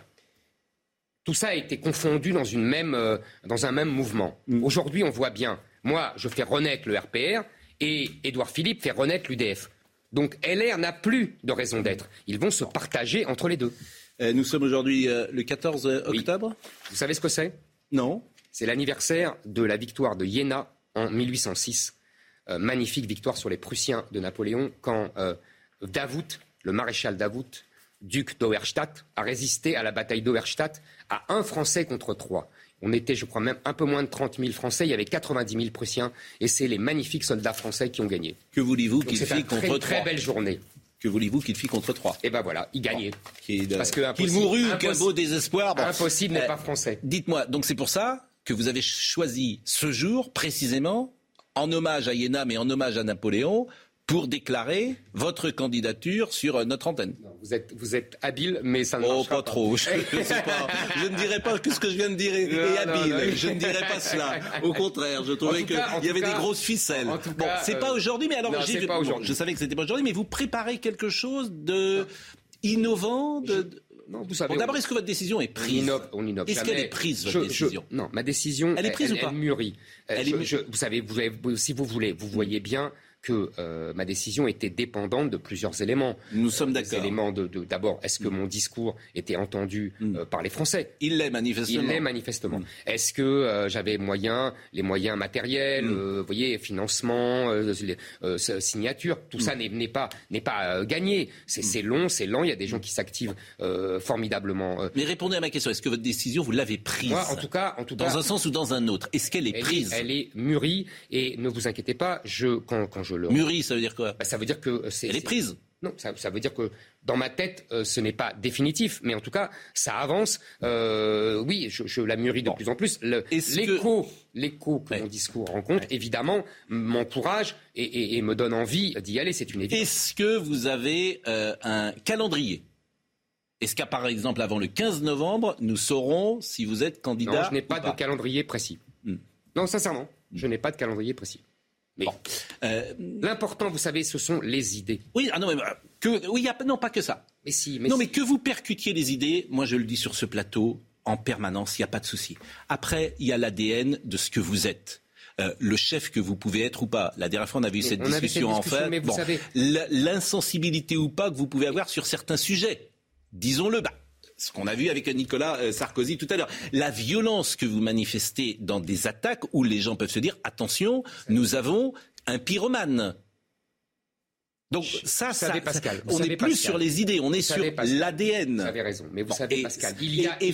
Tout ça a été confondu dans, une même, dans un même mouvement. Aujourd'hui, on voit bien moi, je fais renaître le RPR et Édouard Philippe fait renaître l'UDF. Donc LR n'a plus de raison d'être. Ils vont se partager entre les deux. Euh, nous sommes aujourd'hui euh, le 14 octobre. Vous savez ce que c'est? Non. C'est l'anniversaire de la victoire de Iéna en 1806. Euh, magnifique victoire sur les Prussiens de Napoléon quand Davout, le maréchal Davout, duc d'Auerstadt, a résisté à la bataille d'Auerstadt à un Français contre trois. On était, je crois, même un peu moins de 30 000 Français. Il y avait 90 000 Prussiens. Et c'est les magnifiques soldats français qui ont gagné. Que voulez-vous qu'il fit contre une très belle journée. Que voulez-vous qu'il fit contre trois Et eh ben voilà, il gagnait. Parce que qu'il mourut, qu'un beau désespoir. Impossible n'est euh, pas français. Dites-moi, donc c'est pour ça que vous avez choisi ce jour précisément en hommage à Iéna, mais en hommage à Napoléon, pour déclarer votre candidature sur euh, notre antenne. vous, êtes, vous êtes habile, mais ça ne oh, pas, trop. Je, je, ne dirais pas que ce que je viens de dire est, habile. Je ne dirais pas cela. Au contraire, je trouvais qu'il y avait des grosses ficelles. bon, c'est pas euh, aujourd'hui, mais alors je savais que c'était pas aujourd'hui, mais vous préparez quelque chose de innovant, de, non, vous savez. D'abord, est-ce que votre décision est prise On innove. Est-ce qu'elle est prise, votre décision Non, ma décision. Elle est prise ou pas Elle mûrit. Elle vous savez, vous, si vous voulez, vous voyez bien que euh, ma décision était dépendante de plusieurs éléments. Nous sommes d'accord. éléments de, d'abord, est-ce que mm. mon discours était entendu mm. euh, par les Français? Il l'est manifestement. Il l'est manifestement. Mm. Est-ce que euh, j'avais moyens, les moyens matériels, vous voyez, financement, signature, tout ça n'est, pas n'est pas gagné. C'est, long, c'est lent. Il y a des gens qui s'activent formidablement. Mais répondez à ma question. Est-ce que votre décision vous l'avez prise? Moi, en tout cas, en tout dans un sens ou dans un autre. Est-ce qu'elle est prise? Elle est mûrie et ne vous inquiétez pas. Je quand, quand je Mûri, ça veut dire quoi? Bah, Ça veut dire que c'est. Elle est prise. Non, ça, veut dire que dans ma tête, euh, ce n'est pas définitif, mais en tout cas, ça avance. Euh, oui, je, la mûris de plus en plus. L'écho, l'écho que mon discours rencontre, évidemment, m'encourage et, me donne envie d'y aller. C'est une évidence. Est-ce que vous avez euh, un calendrier? Est-ce qu'à par exemple, avant le 15 novembre, nous saurons si vous êtes candidat Non, je n'ai pas, de calendrier précis. Hmm. Non, sincèrement, je n'ai pas de calendrier précis. Mais euh, l'important, vous savez, ce sont les idées. Oui, ah non, mais, euh, que, oui, non, pas que ça. Mais si, mais non, mais que vous percutiez les idées, moi je le dis sur ce plateau, en permanence, il n'y a pas de souci. Après, il y a l'ADN de ce que vous êtes. Euh, le chef que vous pouvez être ou pas. La dernière fois, on avait eu cette discussion, en fait. L'insensibilité ou pas que vous pouvez avoir sur certains sujets. Disons-le, bah, ce qu'on a vu avec Nicolas Sarkozy tout à l'heure. La violence que vous manifestez dans des attaques où les gens peuvent se dire attention, nous avons un pyromane. Donc ça, ça, Pascal, on n'est plus sur les idées, on est sur l'ADN. Vous avez raison, mais vous savez Pascal, il y a, et,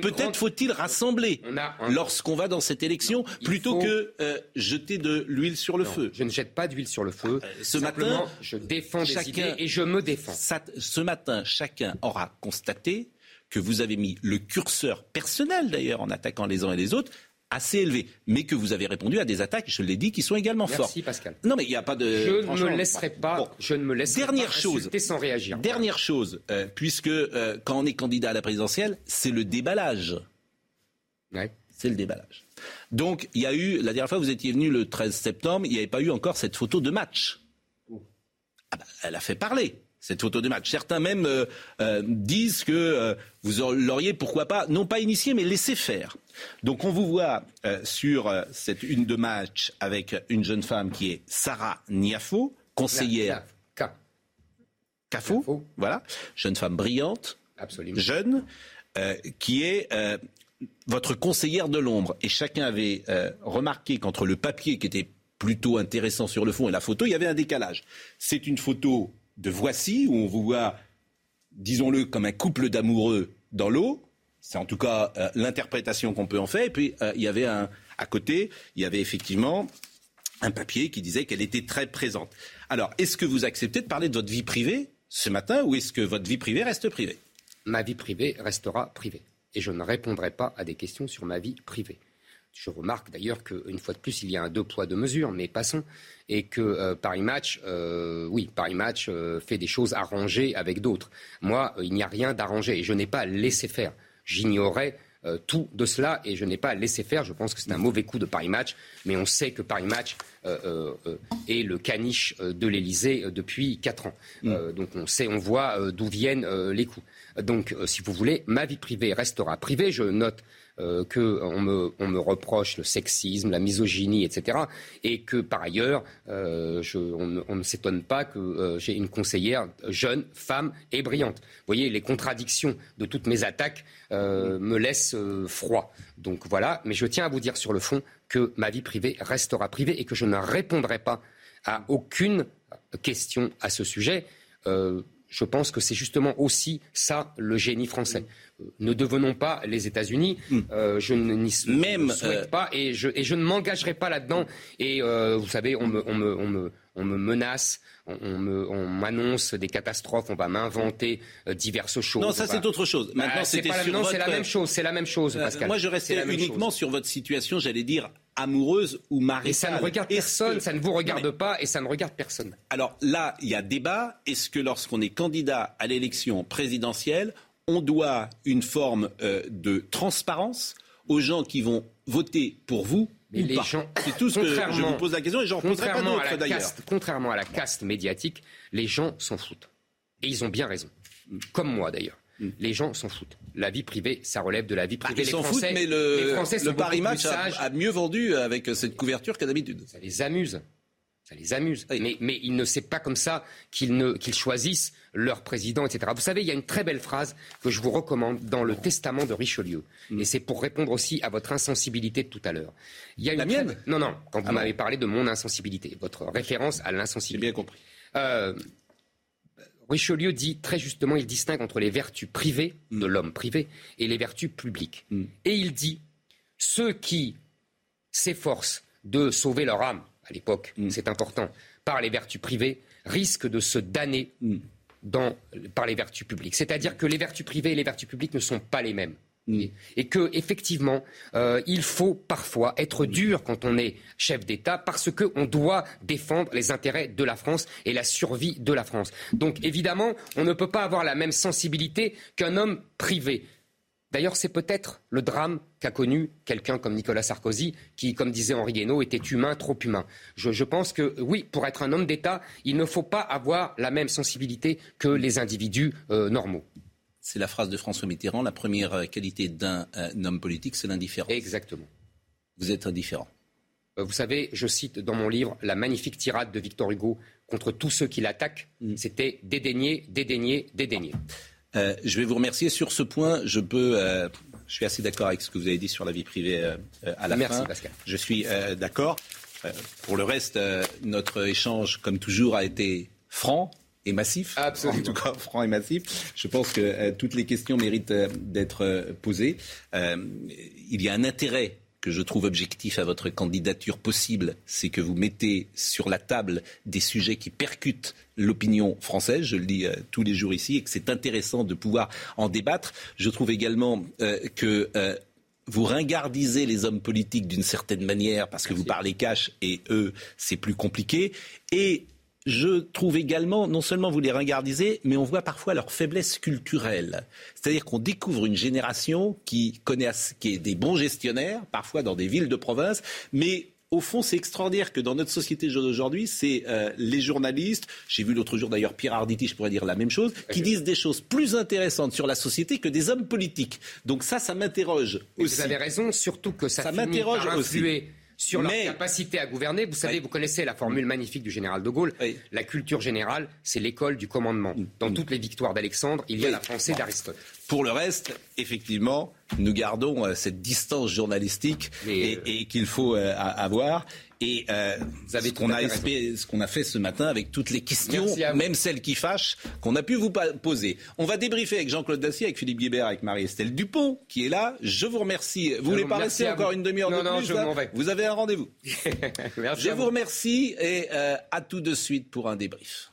peut-être faut-il rassembler lorsqu'on va dans cette élection plutôt que euh, jeter de l'huile sur le feu. Je ne jette pas d'huile sur le feu. Euh, ce matin, je défends des idées et je me défends. ce matin, chacun aura constaté que vous avez mis le curseur personnel d'ailleurs en attaquant les uns et les autres assez élevé, mais que vous avez répondu à des attaques, je l'ai dit, qui sont également fortes. Merci Pascal. Non mais il n'y a pas de. Je ne me laisserai pas. Je ne me laisserai dernière pas chose, sans réagir. Dernière chose, euh, puisque euh, quand on est candidat à la présidentielle, c'est le déballage. Ouais. C'est le déballage. Donc il y a eu la dernière fois vous étiez venu le 13 septembre, il n'y avait pas eu encore cette photo de match. Ah bah, elle a fait parler cette photo de match. Certains même euh, euh, disent que euh, vous l'auriez, pourquoi pas, non pas initié, mais laissé faire. Donc on vous voit sur cette une de match avec une jeune femme qui est Sarah Niafo, conseillère. Cafo, voilà, jeune femme brillante, Absolument. jeune, qui est votre conseillère de l'ombre. Et chacun avait remarqué qu'entre le papier qui était plutôt intéressant sur le fond et la photo, il y avait un décalage. C'est une photo de Voici, où on vous voit, disons-le, comme un couple d'amoureux dans l'eau. C'est en tout cas euh, l'interprétation qu'on peut en faire. Et puis, euh, il y avait un, à côté, il y avait effectivement un papier qui disait qu'elle était très présente. Alors, est-ce que vous acceptez de parler de votre vie privée ce matin ou est-ce que votre vie privée reste privée? Ma vie privée restera privée. Et je ne répondrai pas à des questions sur ma vie privée. Je remarque d'ailleurs qu'une fois de plus, il y a un deux poids, deux mesures, mais passons. Et que euh, Paris Match, euh, oui, Paris Match euh, fait des choses arrangées avec d'autres. Moi, il n'y a rien d'arrangé et je n'ai pas laissé faire. J'ignorais tout de cela et je n'ai pas laissé faire. Je pense que c'est un mauvais coup de Paris Match, mais on sait que Paris Match est le caniche de l'Elysée depuis quatre ans. Mm. donc on sait, on voit d'où viennent les coups. Donc, si vous voulez, ma vie privée restera privée. Je note euh, qu'on me, on me reproche le sexisme, la misogynie, etc. Et que par ailleurs, euh, on, ne s'étonne pas que euh, j'ai une conseillère jeune, femme et brillante. Vous voyez, les contradictions de toutes mes attaques me laissent froid. Donc voilà, mais je tiens à vous dire sur le fond que ma vie privée restera privée et que je ne répondrai pas à aucune question à ce sujet je pense que c'est justement aussi ça le génie français. Euh, ne devenons pas les États-Unis. Hmm. Euh, je n'y souhaite euh, pas et je, et je ne m'engagerai pas là-dedans. Et vous savez, on me, on me, on me, on me menace, on, m'annonce des catastrophes, on va m'inventer diverses choses. Non, ça c'est autre chose. Maintenant, c'est la même chose. C'est la même chose, Pascal. moi, je restais uniquement sur votre situation, j'allais dire amoureuse ou maritale. Et ça ne regarde personne, ça ne vous regarde pas et ça ne regarde personne. Alors là, il y a débat. Est-ce que lorsqu'on est candidat à l'élection présidentielle, on doit une forme euh, de transparence aux gens qui vont voter pour vous mais les gens, c'est tout ce que je vous pose la question et j'en poserai pas d'autres d'ailleurs. Contrairement à la caste médiatique, les gens s'en foutent. Et ils ont bien raison. Comme moi d'ailleurs. Les gens s'en foutent. La vie privée, ça relève de la vie privée. Bah, ils s'en foutent, mais le, le Paris Match a, mieux vendu avec cette couverture qu'à d'habitude. Ça les amuse. Ça les amuse. Mais, mais il ne sait pas comme ça qu'ils qu'ils choisissent leur président, etc. Vous savez, il y a une très belle phrase que je vous recommande dans le testament de Richelieu. Mm. Et c'est pour répondre aussi à votre insensibilité de tout à l'heure. Il y a une La mienne Non, non, quand vous ah m'avez parlé de mon insensibilité, votre référence à l'insensibilité. J'ai bien compris. Euh, Richelieu dit très justement, il distingue entre les vertus privées de l'homme privé et les vertus publiques. Mm. Et il dit, ceux qui s'efforcent de sauver leur âme, à l'époque, mm. c'est important, par les vertus privées, risquent de se damner mm. par les vertus publiques. C'est-à-dire que les vertus privées et les vertus publiques ne sont pas les mêmes. Et que effectivement, euh, il faut parfois être dur quand on est chef d'État parce qu'on doit défendre les intérêts de la France et la survie de la France. Donc évidemment, on ne peut pas avoir la même sensibilité qu'un homme privé. D'ailleurs, c'est peut-être le drame qu'a connu quelqu'un comme Nicolas Sarkozy, qui, comme disait Henri Guénaud, était humain, trop humain. Je, pense que, oui, pour être un homme d'État, il ne faut pas avoir la même sensibilité que les individus euh, normaux. C'est la phrase de François Mitterrand. La première euh, qualité d'un euh, homme politique, c'est l'indifférence. Exactement. Vous êtes indifférent. Euh, vous savez, je cite dans mon livre la magnifique tirade de Victor Hugo contre tous ceux qui l'attaquent. Mm. C'était dédaigner, dédaigner, dédaigner. je vais vous remercier sur ce point. Je peux. je suis assez d'accord avec ce que vous avez dit sur la vie privée à la Merci, fin. Pascal. Je suis d'accord. pour le reste, notre échange, comme toujours, a été franc, et massif. Absolument. En tout cas, franc et massif. Je pense que euh, toutes les questions méritent euh, d'être euh, posées. il y a un intérêt que je trouve objectif à votre candidature possible, c'est que vous mettez sur la table des sujets qui percutent l'opinion française, je le dis tous les jours ici, et que c'est intéressant de pouvoir en débattre. Je trouve également que vous ringardisez les hommes politiques d'une certaine manière parce que vous parlez cash et eux, c'est plus compliqué. Et je trouve également, non seulement vous les regardisez, mais on voit parfois leur faiblesse culturelle. C'est-à-dire qu'on découvre une génération qui connaît, qui est des bons gestionnaires, parfois dans des villes de province, mais au fond, c'est extraordinaire que dans notre société d'aujourd'hui, c'est euh, les journalistes, j'ai vu l'autre jour d'ailleurs Pierre Arditi, je pourrais dire la même chose, qui disent des choses plus intéressantes sur la société que des hommes politiques. Donc ça, ça m'interroge aussi. Vous avez raison, surtout que ça, ça m'interroge aussi sur leur capacité à gouverner. Vous savez, vous connaissez la formule magnifique du général de Gaulle. La culture générale, c'est l'école du commandement. Mm. Dans mm. toutes les victoires d'Alexandre, il y a la pensée d'Aristote. Pour le reste, effectivement, nous gardons euh, cette distance journalistique et, euh, qu'il faut euh, avoir. Et vous avez ce qu'on a, ce qu'on a fait ce matin avec toutes les questions, même celles qui fâchent, qu'on a pu vous poser. On va débriefer avec Jean-Claude Dacier, avec Philippe Guibert, avec Marie-Estelle Dupont, qui est là. Je vous remercie. Vous voulez pas rester encore une demi-heure de non, plus je vais. Vous avez un rendez-vous. je vous remercie et à tout de suite pour un débrief.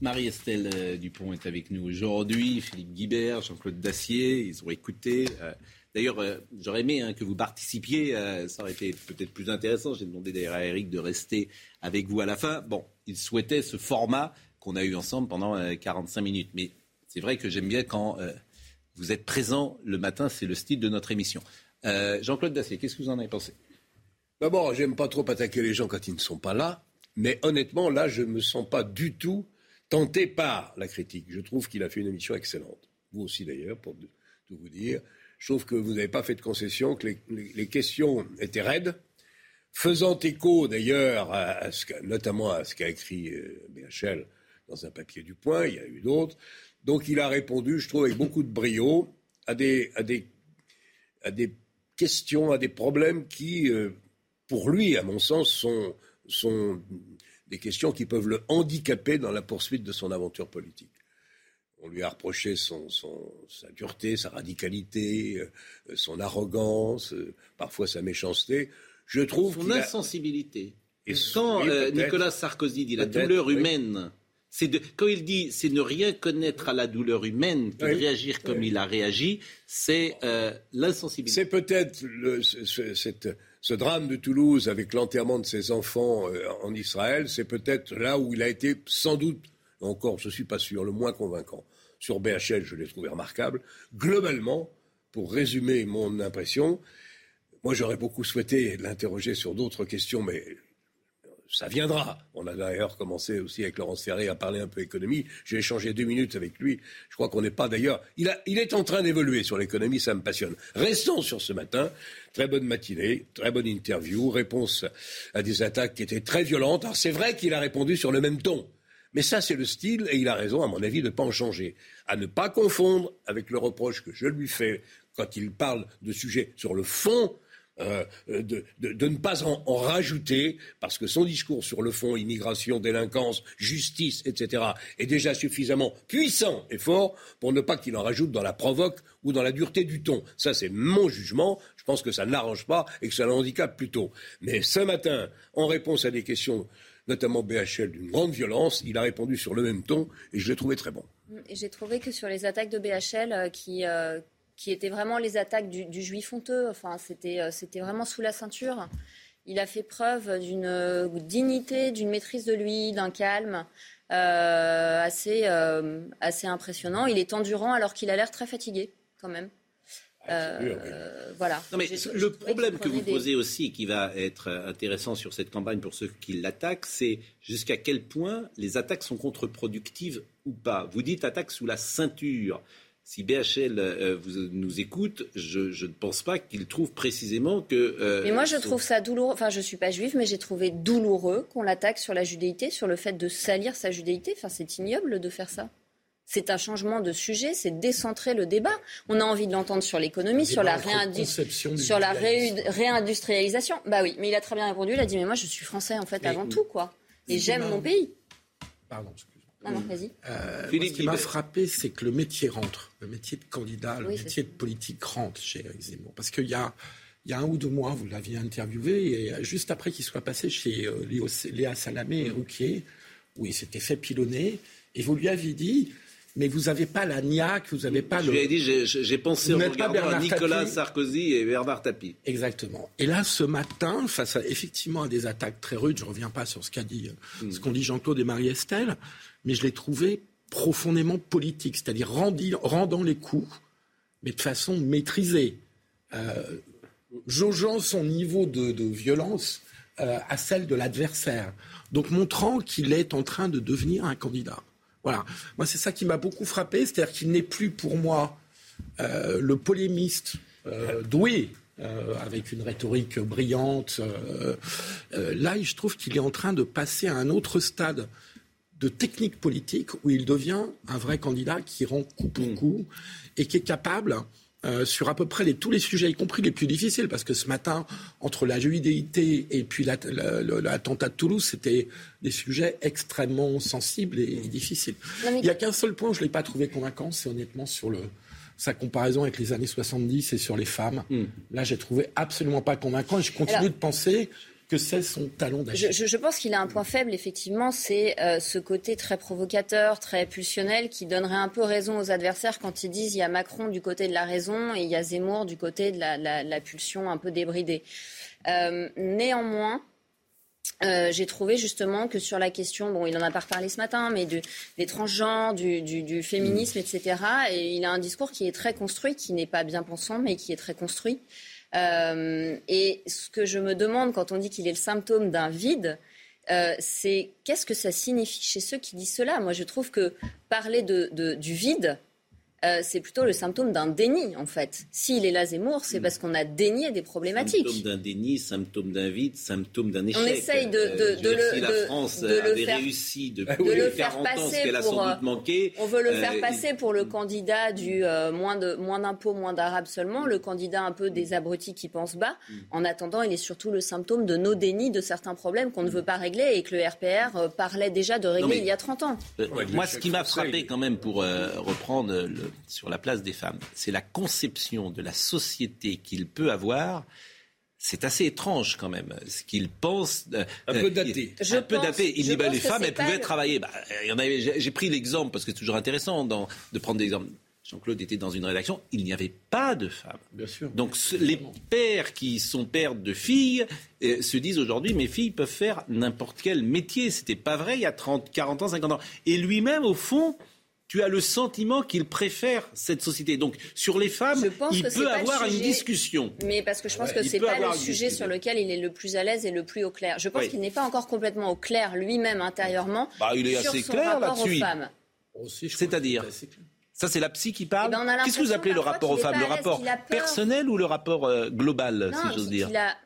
Marie-Estelle euh, Dupont est avec nous aujourd'hui, Philippe Guibert, Jean-Claude Dacier, ils ont écouté. Euh, d'ailleurs, euh, j'aurais aimé hein, que vous participiez, ça aurait été peut-être plus intéressant. J'ai demandé d'ailleurs à Eric de rester avec vous à la fin. Bon, il souhaitait ce format qu'on a eu ensemble pendant 45 minutes. Mais c'est vrai que j'aime bien quand vous êtes présent le matin, c'est le style de notre émission. Jean-Claude Dacier, qu'est-ce que vous en avez pensé? D'abord, j'aime pas trop attaquer les gens quand ils ne sont pas là. Mais honnêtement, là, je ne me sens pas du tout tenté par la critique. Je trouve qu'il a fait une émission excellente. Vous aussi d'ailleurs, pour tout vous dire. Je trouve que vous n'avez pas fait de concession, que les, questions étaient raides, faisant écho d'ailleurs, notamment à ce qu'a écrit euh, BHL dans un papier du Point, il y a eu d'autres. Donc il a répondu, je trouve, avec beaucoup de brio à des, questions, à des problèmes qui, euh, pour lui, à mon sens, sont des questions qui peuvent le handicaper dans la poursuite de son aventure politique. On lui a reproché son, sa dureté, sa radicalité, euh, son arrogance, euh, parfois sa méchanceté. Je trouve son insensibilité. Et quand euh, Nicolas Sarkozy dit la douleur humaine, c'est quand il dit c'est ne rien connaître à la douleur humaine que de réagir comme il a réagi, c'est l'insensibilité. C'est peut-être ce drame de Toulouse avec l'enterrement de ses enfants en Israël, c'est peut-être là où il a été sans doute, encore je ne suis pas sûr, le moins convaincant. Sur BHL, je l'ai trouvé remarquable. Globalement, pour résumer mon impression, moi j'aurais beaucoup souhaité l'interroger sur d'autres questions, mais ça viendra. On a d'ailleurs commencé aussi avec Laurence Ferré à parler un peu économie. J'ai échangé deux minutes avec lui. Je crois qu'on n'est pas d'ailleurs. Il, il est en train d'évoluer sur l'économie, ça me passionne. Restons sur ce matin. Très bonne matinée, très bonne interview, réponse à des attaques qui étaient très violentes. Alors c'est vrai qu'il a répondu sur le même ton. Mais ça, c'est le style, et il a raison, à mon avis, de ne pas en changer. À ne pas confondre avec le reproche que je lui fais quand il parle de sujets sur le fond euh, de, ne pas en, rajouter, parce que son discours sur le fond, immigration, délinquance, justice, etc., est déjà suffisamment puissant et fort pour ne pas qu'il en rajoute dans la provoque ou dans la dureté du ton. Ça, c'est mon jugement. Je pense que ça n'arrange pas et que ça l'handicape plutôt. Mais ce matin, en réponse à des questions notamment BHL, d'une grande violence. Il a répondu sur le même ton et je l'ai trouvé très bon. J'ai trouvé que sur les attaques de BHL, euh, qui, euh, qui étaient vraiment les attaques du, juif honteux, enfin, c'était, euh, c'était vraiment sous la ceinture. Il a fait preuve d'une dignité, d'une maîtrise de lui, d'un calme assez, assez impressionnant. Il est endurant alors qu'il a l'air très fatigué, quand même. Euh, voilà. Non, mais J'ai- j'ai le problème que vous des- posez aussi, et qui va être intéressant sur cette campagne pour ceux qui l'attaquent, c'est jusqu'à quel point les attaques sont contre-productives ou pas. Vous dites attaque sous la ceinture. Si BHL euh, vous, nous écoute, je, je ne pense pas qu'il trouve précisément que. euh, Mais moi, je son- trouve ça douloureux. Enfin, je suis pas juive, mais j'ai trouvé douloureux qu'on l'attaque sur la judéité, sur le fait de salir sa judéité. Enfin, c'est ignoble de faire ça. C'est un changement de sujet, c'est décentrer le débat. On a envie de l'entendre sur l'économie, sur la, réindu- sur réindustrialisation. Bah oui, mais il a très bien répondu. Il a dit, mais moi, je suis français en fait Mais- avant tout, quoi. Et j'aime mon pays. Pardon, excuse-moi. Non, non, vas-y. Euh, Philippe ce qui m'a frappé, c'est que le métier rentre. Le métier de candidat, le Oui, métier de politique rentre chez Éric Zemmour. Parce qu'il y a, il y a un ou deux mois, vous l'aviez interviewé, et euh, juste après qu'il soit passé chez euh, Léo- Léa Salamé et Rouquier, où il s'était fait pilonner, et vous lui aviez dit, mais vous n'avez pas la niaque, vous n'avez pas Je le... lui ai dit, j'ai- pensé Vous en regardant à Nicolas Tapie. Sarkozy et Bernard Tapie. Exactement. Et là, ce matin, face à effectivement à des attaques très rudes, je ne reviens pas sur ce qu'a dit, euh, ce qu'ont dit Jean-Claude et Marie-Estelle, mais je l'ai trouvé profondément politique, c'est-à-dire rendant les coups, mais de façon maîtrisée, euh, jaugeant son niveau de, de violence euh, à celle de l'adversaire, donc montrant qu'il est en train de devenir un candidat. Voilà. Moi, c'est ça qui m'a beaucoup frappé, c'est-à-dire qu'il n'est plus pour moi euh, le polémiste euh, doué, euh, avec une rhétorique brillante. là, je trouve qu'il est en train de passer à un autre stade de technique politique où il devient un vrai candidat qui rend coup pour coup et qui est capable, euh, sur à peu près les- tous les sujets, y compris les plus difficiles, parce que ce matin, entre la judéité et puis la- la- la- l'attentat de Toulouse, c'était des sujets extrêmement sensibles et, et difficiles. Non, mais- Il n'y a qu'un seul point où je ne l'ai pas trouvé convaincant, c'est honnêtement sur le, sa comparaison avec les années 70 et sur les femmes. Là, j'ai trouvé absolument pas convaincant et je continue Alors- de penser que c'est son talon d'Achille. Je, pense qu'il a un point faible, effectivement, c'est euh, ce côté très provocateur, très pulsionnel, qui donnerait un peu raison aux adversaires quand ils disent il y a Macron du côté de la raison et il y a Zemmour du côté de la, la- la pulsion un peu débridée. Euh, néanmoins, euh, j'ai trouvé justement que sur la question, bon, il en a pas reparlé ce matin, mais du- des transgenres, du, du- du féminisme, etc. Et il a un discours qui est très construit, qui n'est pas bien pensant, mais qui est très construit. Euh, et ce que je me demande quand on dit qu'il est le symptôme d'un vide, euh, c'est qu'est-ce que ça signifie chez ceux qui disent cela? Moi, je trouve que parler de, du vide, euh, c'est plutôt le symptôme d'un déni, en fait. S'il est là, Zemmour, c'est parce qu'on a dénié des problématiques. Symptôme d'un déni, symptôme d'un vide, symptôme d'un échec. essaye de- Euh, de- je veux de dire, le- si la de- France de le avait faire- réussi de depuis le faire 40 ans ce passer qu'elle a pour, sans euh, doute manqué. On veut le faire euh, passer pour le candidat du euh, moins d'impôts, moins d'arabes seulement, le candidat un peu des abrutis qui pensent bas. En attendant, il est surtout le symptôme de nos dénis de certains problèmes qu'on ne veut pas régler et que le RPR euh, parlait déjà de régler mais- il y a 30 ans. Euh, Ouais, moi, ce qui m'a frappé quand même pour euh, reprendre le- sur la place des femmes, c'est la conception de la société qu'il peut avoir. C'est assez étrange quand même, ce qu'il pense. euh, Un euh, peu daté. il- Je un peu pense- daté. Il dit bah, les femmes, elles pouvaient le- travailler. Bah, J'ai j'ai pris l'exemple parce que c'est toujours intéressant dans- de prendre des exemples. Jean-Claude était dans une rédaction, il n'y avait pas de femmes. Bien sûr. Donc ce- les pères qui sont pères de filles euh, se disent aujourd'hui mes filles peuvent faire n'importe quel métier. C'était pas vrai il y a 30, 40 ans, 50 ans. Et lui-même au fond, tu as le sentiment qu'il préfère cette société. Donc sur les femmes, Je pense il peut avoir une sujet. discussion. Mais parce que je pense Ouais, que il c'est pas le sujet sur lequel il est le plus à l'aise et le plus au clair. Je pense Oui. qu'il n'est pas encore complètement au clair lui-même intérieurement Bah, il est sur assez son clair rapport aux là-dessus. C'est-à-dire. Ça, c'est la psy qui parle. Eh ben, Qu'est-ce que vous appelez le rapport aux femmes? Le rapport personnel ou le rapport euh, global, Non, si j'ose dire? qu'il a-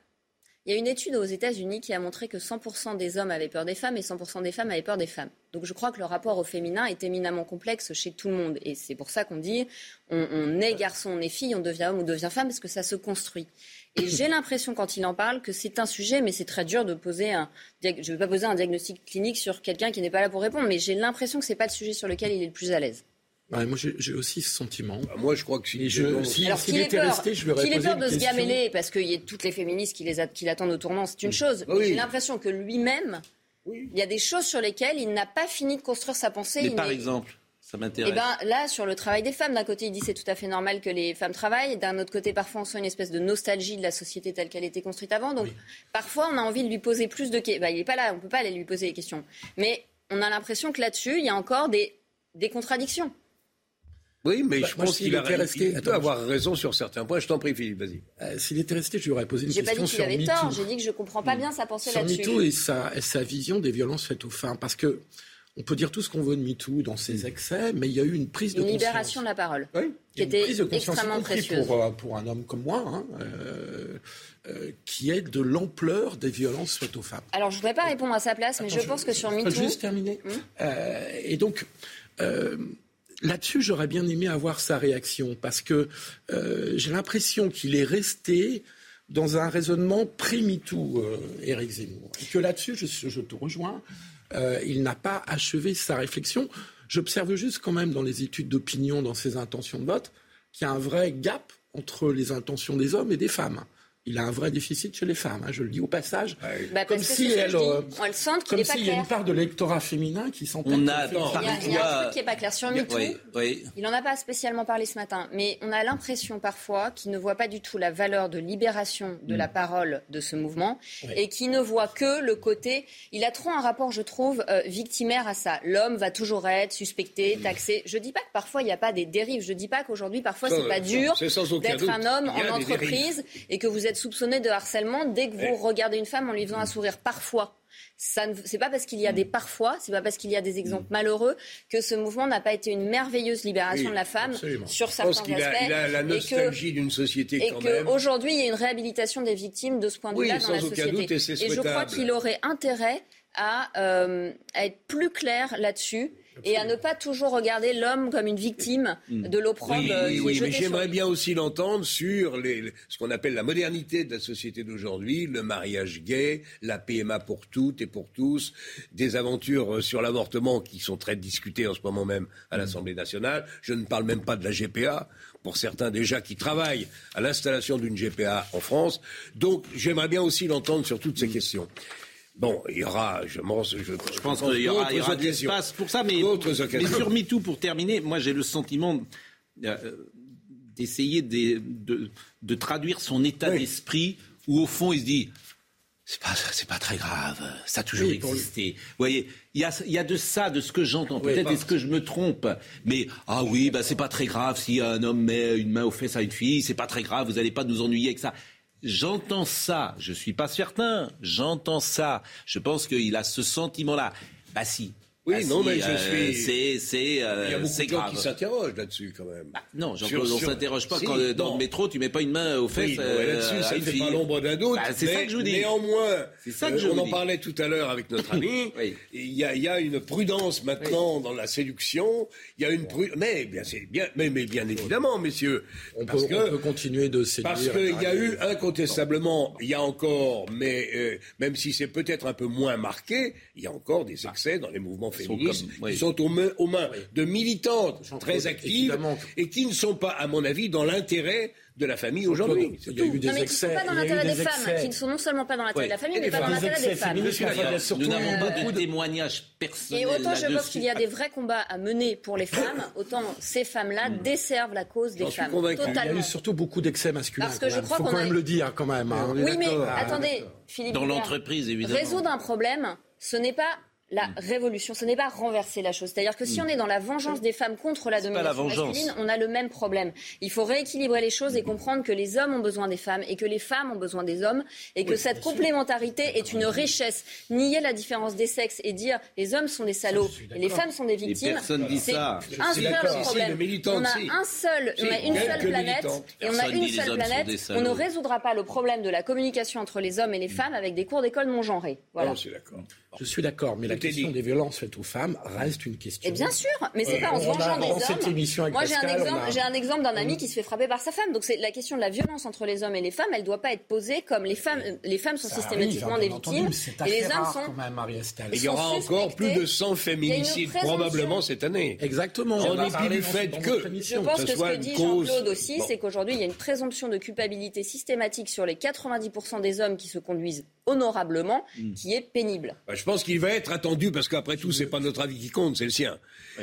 Il y a une étude aux États-Unis qui a montré que 100% des hommes avaient peur des femmes et 100% des femmes avaient peur des femmes. Donc je crois que le rapport au féminin est éminemment complexe chez tout le monde. Et c'est pour ça qu'on dit on, on est garçon, on est fille, on devient homme ou devient femme, parce que ça se construit. Et j'ai l'impression, quand il en parle, que c'est un sujet, mais c'est très dur de poser un. Je ne vais pas poser un diagnostic clinique sur quelqu'un qui n'est pas là pour répondre, mais j'ai l'impression que ce n'est pas le sujet sur lequel il est le plus à l'aise. Ouais, moi, j'ai aussi ce sentiment. Bah, moi, je crois que si je- si- Alors s'il était peur, resté, je lui aurais qu'il ait peur de se gameler parce qu'il y a toutes les féministes qui, les a- qui l'attendent au tournant, c'est une chose. Oui, Mais j'ai l'impression que lui-même Il y a des choses sur lesquelles il n'a pas fini de construire sa pensée. Mais Il par n'est- exemple, ça Eh m'intéresse. ben, là, sur le travail des femmes, d'un côté, il dit c'est tout à fait normal que les femmes travaillent. D'un autre côté, parfois, on sent une espèce de nostalgie de la société telle qu'elle était construite avant. Donc, parfois, on a envie de lui poser plus de questions. il n'est pas là, on ne peut pas aller lui poser les questions. Mais on a l'impression que là-dessus, il y a encore des, des contradictions. Oui, mais Bah, je pense qu'il a était resté- il peut avoir raison sur certains points. Je t'en prie, Philippe, vas-y. Euh, S'il était resté, je lui aurais posé une J'ai pas question dit qu'il sur avait MeToo. tort. J'ai dit que je comprends pas bien sa pensée sur là-dessus. MeToo et sa, et sa vision des violences faites aux femmes. Parce que on peut dire tout ce qu'on veut de MeToo dans ses excès, mais il y a eu une prise de Une conscience. libération de la parole, Oui, qui une était prise de conscience, extrêmement précieuse. Pour, euh, pour un homme comme moi, hein, euh, euh, qui est de l'ampleur des violences faites aux femmes. Alors, je voudrais pas répondre à sa place, mais Attends, je pense que sur je peux MeToo, juste terminer. Euh, et donc, euh, là-dessus, j'aurais bien aimé avoir sa réaction parce que euh, j'ai l'impression qu'il est resté dans un raisonnement pré-MeToo, euh, Éric Zemmour. Et que là-dessus, je, je te rejoins, euh, il n'a pas achevé sa réflexion. J'observe juste quand même dans les études d'opinion, dans ses intentions de vote, qu'il y a un vrai gap entre les intentions des hommes et des femmes. Il a un vrai déficit chez les femmes, hein, je le dis au passage. Bah, comme si elle, euh, On le sent qu'il comme s'il y a une part de l'électorat féminin qui s'entête. On a Il y a, il y a un truc qui n'est pas clair sur MeToo. Oui, oui. Il n'en a pas spécialement parlé ce matin, mais on a l'impression parfois qu'il ne voit pas du tout la valeur de libération de la parole de ce mouvement et qu'il ne voit que le côté. Il a trop un rapport, je trouve, euh, victimaire à ça. L'homme va toujours être suspecté, taxé. Je dis pas que parfois il n'y a pas des dérives. Je dis pas qu'aujourd'hui parfois c'est pas dur d'être un homme en entreprise et que vous êtes soupçonné de harcèlement dès que vous regardez une femme en lui faisant un sourire. Parfois. Ça ne- c'est pas parce qu'il y a des parfois, c'est pas parce qu'il y a des exemples malheureux que ce mouvement n'a pas été une merveilleuse libération Oui, de la femme absolument. sur Je certains pense qu'il a, aspects. il a la et que- nostalgie d'une société et quand même. qu'aujourd'hui, il y a une réhabilitation des victimes de ce point de Oui, vue-là dans sans la aucun société. doute, et je crois qu'il aurait intérêt à, euh, à être plus clair là-dessus et à ne pas toujours regarder l'homme comme une victime de l'opprobre Oui, euh, oui, oui, mais j'aimerais bien aussi l'entendre sur les, ce qu'on appelle la modernité de la société d'aujourd'hui, le mariage gay, la PMA pour toutes et pour tous, des aventures euh, sur l'avortement qui sont très discutées en ce moment même à l'Assemblée nationale. Je ne parle même pas de la GPA, pour certains déjà qui travaillent à l'installation d'une GPA en France. Donc j'aimerais bien aussi l'entendre sur toutes ces questions. Bon, il y aura, je pense, je, Je pense qu'il y aura, il y aura de l'espace pour ça, mais, mais sur MeToo, pour terminer, moi j'ai le sentiment euh, d'essayer de, de- de traduire son état Oui. d'esprit où au fond il se dit c'est pas, c'est pas très grave, ça a toujours Oui, existé. Vous voyez, il y a, y a de ça, de ce que j'entends. Oui, Peut-être parce- est-ce que je me trompe, mais ah oui, bah c'est pas très grave si un homme met une main aux fesses à une fille, c'est pas très grave, vous allez pas nous ennuyer avec ça. J'entends ça, je suis pas certain, j'entends ça. Je pense qu'il a ce sentiment-là. Bah si. Oui, Bah non, si, mais je euh, suis- C'est, c'est, euh, Il y a beaucoup de gens grave. qui s'interrogent là-dessus quand même. Bah, non, Sur- Jean-Claude, on sur- s'interroge pas Si, quand euh, dans non. le métro tu mets pas une main aux fesses Oui, euh, là-dessus, ça ne fait pas l'ombre d'un doute. Bah, c'est ça que je vous dis. Néanmoins, C'est ça que euh, je on vous en dis. parlait tout à l'heure avec notre ami. Oui. Il y, a, il y a une prudence maintenant dans la séduction. Il y a une prudence. Mais bien, c'est bien, mais, mais bien évidemment, messieurs, On peut, parce on que peut continuer de séduire. parce qu'il y a eu incontestablement, il y a encore, mais même si c'est peut-être un peu moins marqué, il y a encore des excès dans les mouvements féministes comme- oui. qui sont aux mains, aux mains de militantes très actives et qui ne sont pas, à mon avis, dans l'intérêt de la famille aujourd'hui. Il y a eu des Non, mais qui ne sont excès. pas dans l'intérêt des des femmes, excès. qui ne sont non seulement pas dans l'intérêt Ouais. de la famille, mais pas dans l'intérêt Des excès femmes. nous n'avons pas beaucoup de témoignages personnels Et autant je pense qu'il y a des vrais combats à mener pour les femmes, autant ces femmes-là desservent la cause des femmes. Il y a eu surtout beaucoup d'excès masculins. Parce que je quand même. crois faut quand a- même le dire quand même. hein. Oui, mais Ah, attendez, Philippe. Dans l'entreprise, évidemment. Résoudre un problème, ce n'est pas la révolution, ce n'est pas renverser la chose. C'est-à-dire que si on est dans la vengeance des femmes contre la la domination vengeance. masculine, on a le même problème. Il faut rééquilibrer les choses et comprendre que les hommes ont besoin des femmes et que les femmes ont besoin des hommes et que cette complémentarité est une richesse. Nier la différence des sexes et dire les hommes sont des salauds et les femmes sont des victimes, c'est ça. un seul problème. on a un seul, on a une seule planète et on a une seule planète. On ne résoudra pas le problème de la communication entre les hommes et les femmes avec des cours d'école non genrés. Voilà. Je suis d'accord. Je suis d'accord, mais la Tout question dit. des violences faites aux femmes reste une question. Et bien sûr, mais c'est Euh, pas en se vengeant des hommes. cette émission avec Moi, j'ai un, exemple, a- j'ai un exemple d'un ami qui se fait frapper par sa femme. Donc, c'est la question de la violence entre les hommes et les femmes. Elle doit pas être posée comme les femmes. Les femmes sont Ça systématiquement arrive, des victimes entendu, et les hommes sont. quand même, Marie-Estelle. Et il y aura encore plus de 100 Il y a féminicides probablement cette année. Exactement. En dépit du fait que- Je pense que ce soit que dit cause- Jean-Claude aussi, c'est qu'aujourd'hui, il y a une présomption de culpabilité systématique sur les 90% des hommes qui se conduisent honorablement, Hmm. qui est pénible. Bah, je pense qu'il va être attendu parce qu'après tout, c'est pas notre avis qui compte, c'est le sien.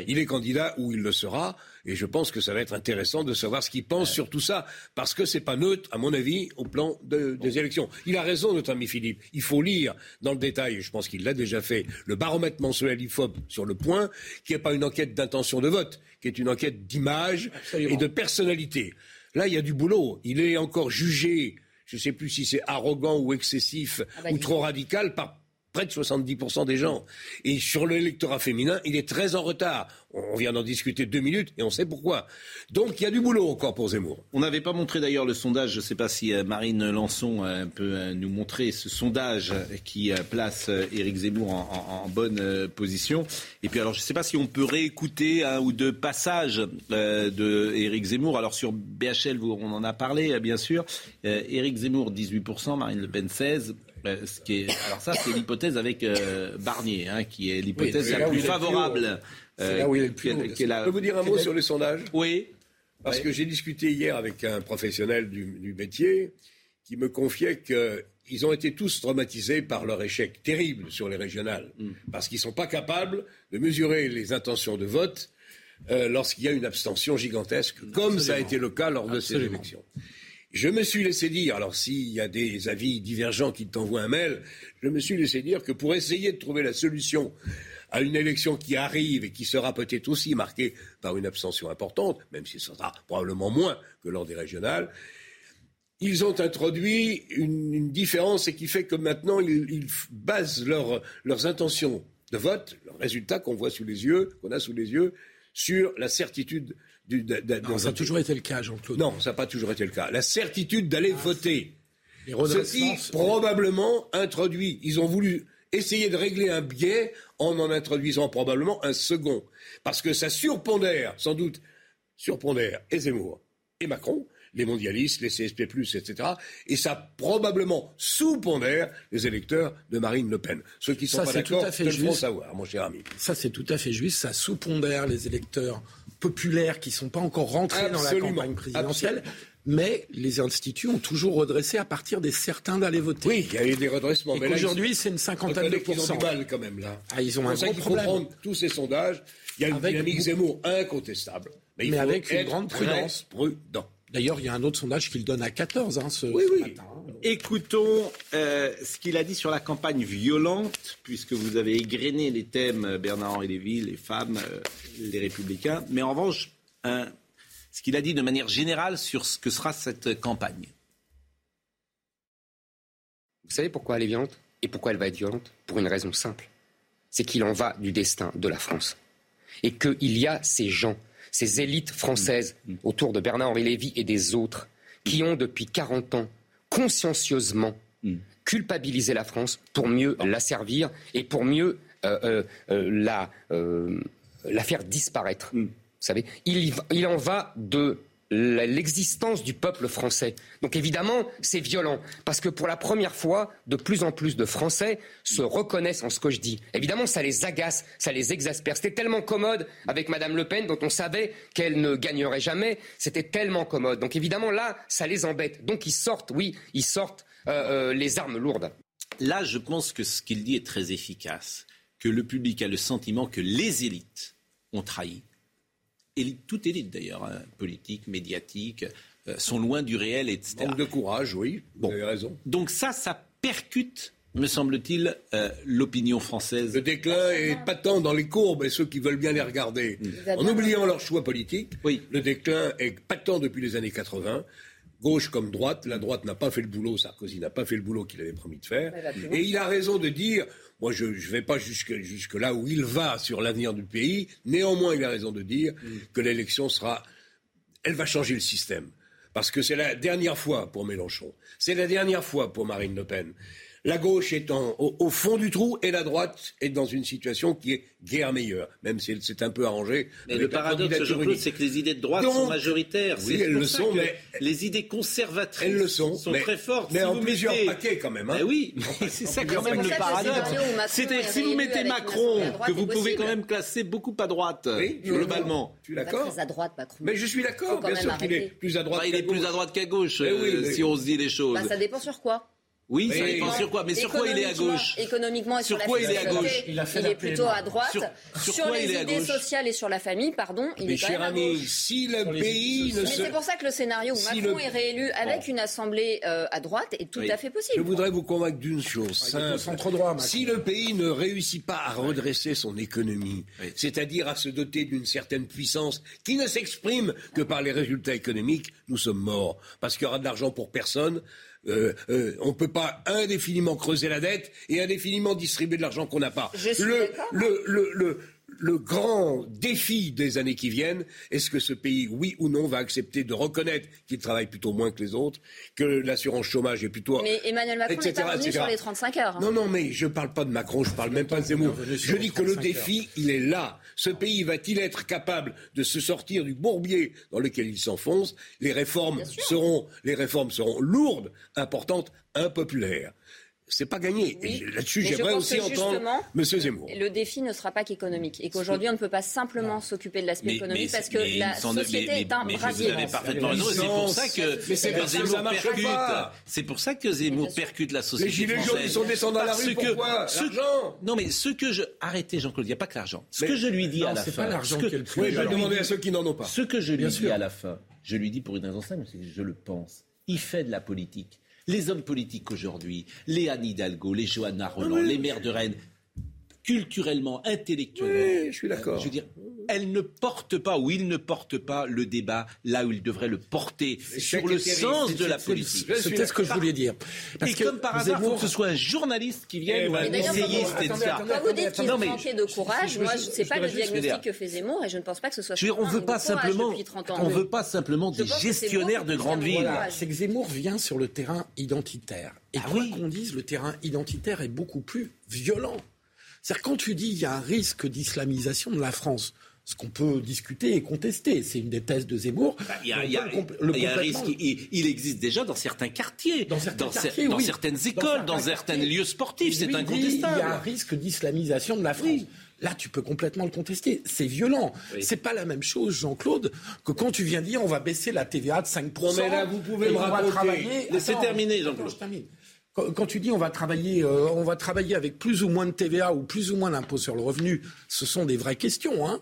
Il est candidat ou il le sera, et je pense que ça va être intéressant de savoir ce qu'il pense sur tout ça, parce que c'est pas neutre, à mon avis, au plan de- des élections. Il a raison, notre ami Philippe. Il faut lire dans le détail, et je pense qu'il l'a déjà fait, le baromètre mensuel IFOP sur le point, qui n'est pas une enquête d'intention de vote, qui est une enquête d'image et de personnalité. Là, il y a du boulot. Il est encore jugé, je ne sais plus si c'est arrogant ou excessif Ah bah, ou trop radical par près de 70% des gens. Et sur l'électorat féminin, il est très en retard. On vient d'en discuter deux minutes et on sait pourquoi. Donc il y a du boulot encore pour Zemmour. On n'avait pas montré d'ailleurs le sondage, je ne sais pas si euh, Marine Lançon euh, peut euh, nous montrer ce sondage qui place Éric Zemmour en, bonne position. Et puis alors je ne sais pas si on peut réécouter un ou deux passages de Zemmour. Alors sur BHL, on en a parlé bien sûr. Éric Zemmour 18%, Marine Le Pen 16%. Euh, ce qui est, alors ça, c'est l'hypothèse avec euh, Barnier, hein, qui est l'hypothèse c'est la là où plus il est le plus haut. favorable. C'est euh, là où il est le plus qu'elle- haut. qu'elle a- Je peux vous dire un mot sur les sondages Oui. Parce que j'ai discuté hier avec un professionnel du, du métier qui me confiait qu'ils ont été tous traumatisés par leur échec terrible sur les régionales. Parce qu'ils ne sont pas capables de mesurer les intentions de vote lorsqu'il y a une abstention gigantesque, comme ça a été le cas lors de ces élections. Je me suis laissé dire, alors s'il y a des avis divergents qui t'envoient un mail, je me suis laissé dire que pour essayer de trouver la solution à une élection qui arrive et qui sera peut-être aussi marquée par une abstention importante, même si ce sera probablement moins que lors des régionales, ils ont introduit une, différence et qui fait que maintenant ils, basent leur- leurs intentions de vote, leurs résultats qu'on voit sous les yeux, qu'on a sous les yeux, sur la certitude du, de, de- de Non, ça a voter. toujours été le cas, Jean-Claude. Non, ça n'a pas toujours été le cas. La certitude d'aller voter. Les Ce qui probablement introduit. Ils ont voulu essayer de régler un biais en en introduisant probablement un second. Parce que ça surpondère, sans doute, surpondère et Zemmour et Macron, les mondialistes, les CSP, etc. Et ça probablement sous-pondère les électeurs de Marine Le Pen. Ceux qui sont Ça, pas c'est tout d'accord à fait te le savoir, mon cher ami. Ça, c'est tout à fait juste. Ça sous-pondère les électeurs populaires qui ne sont pas encore rentrés dans la campagne présidentielle. Absolument. Mais les instituts ont toujours redressé à partir des certains d'aller voter. Oui, il y a eu des redressements. Et mais là, ils- qu'aujourd'hui, c'est une cinquantaine de Reconnais qu'ils ont pourcents. du mal quand même là. Ah, ils ont un gros problème. tous ces sondages. Il y a une Avec dynamique beaucoup- Zemmour incontestable. il Mais faut avec une grande prudence. Prudent. D'ailleurs, il y a un autre sondage qui le donne à 14 hein, ce, Oui, ce oui. matin. hein. Écoutons euh, ce qu'il a dit sur la campagne violente, puisque vous avez égrené les thèmes euh, Bernard-Henri Lévy, les femmes, euh, les républicains. Mais en revanche, hein, ce qu'il a dit de manière générale sur ce que sera cette campagne. Vous savez pourquoi elle est violente Et pourquoi elle va être violente? Pour une raison simple. C'est qu'il en va du destin de la France. Et qu'il y a ces gens, ces élites françaises autour de Bernard-Henri Lévy et des autres, qui ont depuis 40 ans consciencieusement culpabilisé la France pour mieux la servir et pour mieux euh, euh, euh, la, euh, la faire disparaître. Vous savez, il, en va de l'existence du peuple français. Donc évidemment, c'est violent, parce que pour la première fois, de plus en plus de Français se reconnaissent en ce que je dis. Évidemment, ça les agace, ça les exaspère. C'était tellement commode avec Madame Le Pen, dont on savait qu'elle ne gagnerait jamais. C'était tellement commode. Donc évidemment, là, ça les embête. Donc ils sortent, oui, ils sortent euh, euh, les armes lourdes. Là, je pense que ce qu'il dit est très efficace, que le public a le sentiment que les élites ont trahi. Élite, toute élite d'ailleurs, hein, politique, médiatique, euh, sont loin du réel, etc. Manque de courage, oui. Vous Bon. avez raison. Donc ça, ça percute, me semble-t-il, euh, l'opinion française. Le déclin est patent dans les courbes et ceux qui veulent bien les regarder. va En oubliant leur choix politique, Oui. le déclin est patent depuis les années 80. Gauche comme droite, la droite n'a pas fait le boulot, Sarkozy n'a pas fait le boulot qu'il avait promis de faire. Et il a raison de dire, moi je ne vais pas jusque, jusque là où il va sur l'avenir du pays, néanmoins il a raison de dire que l'élection sera, elle va changer le système. Parce que c'est la dernière fois pour Mélenchon, c'est la dernière fois pour Marine Le Pen. La gauche est au, fond du trou et la droite est dans une situation qui est guère meilleure, même si elle s'est un peu arrangée. Mais le paradoxe, Jean-Claude, c'est que les idées de droite sont majoritaires. Oui, elles le sont, mais les idées conservatrices elles le sont, très fortes. Mais en plusieurs paquets quand même. Hein. oui, c'est ça quand même le paradoxe. C'est-à-dire si vous mettez Macron, que vous pouvez quand même classer beaucoup à droite, globalement. Tu es d'accord à droite, Macron. Mais je suis d'accord, bien sûr qu'il est plus à droite. Il est plus à droite qu'à gauche, euh, si on se dit les choses. Bah, ça dépend sur quoi oui, ça dépend sur quoi. Mais sur quoi il est à gauche Économiquement et sur, quoi il est à gauche il, est plutôt à droite. Sur, les idées sociales et sur la famille, pardon, il est quand même à gauche. si le pays ne Mais c'est pour ça que le scénario où Macron est réélu avec une assemblée euh, à droite est tout à fait possible. Je voudrais vous convaincre d'une chose ah, simple. Si le pays ne réussit pas à redresser son économie, c'est-à-dire à se doter d'une certaine puissance qui ne s'exprime que par les résultats économiques, nous sommes morts. Parce qu'il y aura de l'argent pour personne. Euh, euh, on ne peut pas indéfiniment creuser la dette et indéfiniment distribuer de l'argent qu'on n'a pas. le, le, le, le grand défi des années qui viennent, est-ce que ce pays, oui ou non, va accepter de reconnaître qu'il travaille plutôt moins que les autres, que l'assurance chômage est plutôt... Mais Emmanuel Macron n'est pas revenu sur les 35 heures. Hein. Non, non, mais je ne parle pas de Macron, je ne parle même pas de Zemmour. Je dis que le défi, il est là. Ce pays va-t-il être capable de se sortir du bourbier dans lequel il s'enfonce? Les réformes seront, les réformes seront lourdes, importantes, impopulaires c'est pas gagné. Là-dessus, j'aimerais aussi entendre M. Zemmour. Le défi ne sera pas qu'économique et qu'aujourd'hui, on ne peut pas simplement s'occuper de l'aspect économique parce que la société est un brasier. Vous avez parfaitement raison. C'est pour ça que, Zemmour percute. C'est pour ça que Zemmour percute la société. Les gilets jaunes, ils sont descendus dans la rue. Pourquoi L'argent Non, mais ce que je. Arrêtez, Jean-Claude, il n'y a pas que l'argent. Ce que je lui dis à la fin. C'est pas l'argent plus. Je vais demander à ceux qui n'en ont pas. Ce que je lui dis à la fin, je lui dis pour une raison simple, c'est que je le pense. Il fait de la politique les hommes politiques aujourd'hui, les Anne Hidalgo, les Johanna Roland, les maires de Rennes, culturellement, intellectuellement. je suis d'accord. Je veux dire, elle ne porte pas ou il ne porte pas le débat là où il devrait le porter sur le sens de la politique. C'est ce que je voulais dire. et comme par hasard, il faut que ce soit un journaliste qui vienne eh ou ben, un essayiste et ça. vous dites qu'il manquait de courage. Moi, je ne sais pas le diagnostic que fait Zemmour et je ne pense pas que ce soit. Je veux dire, on veut pas simplement, on veut pas simplement des gestionnaires de grandes villes. C'est que Zemmour vient sur le terrain identitaire. Et ah quoi qu'on dise, le terrain identitaire est beaucoup plus violent. C'est-à-dire quand tu dis qu'il y a un risque d'islamisation de la France, ce qu'on peut discuter et contester. C'est une des thèses de Zemmour. Bah, il y a, un risque, il, existe déjà dans certains quartiers, dans, certaines écoles, dans, certains lieux sportifs, c'est incontestable. il y a un risque d'islamisation de la France. Là, tu peux complètement le contester. C'est violent. C'est pas la même chose, Jean-Claude, que quand tu viens dire on va baisser la TVA de 5%. Non, mais là, vous pouvez me raconter. Laissez terminer, Jean-Claude. Quand tu dis on va travailler, euh, on va travailler avec plus ou moins de TVA ou plus ou moins d'impôt sur le revenu, ce sont des vraies questions. Hein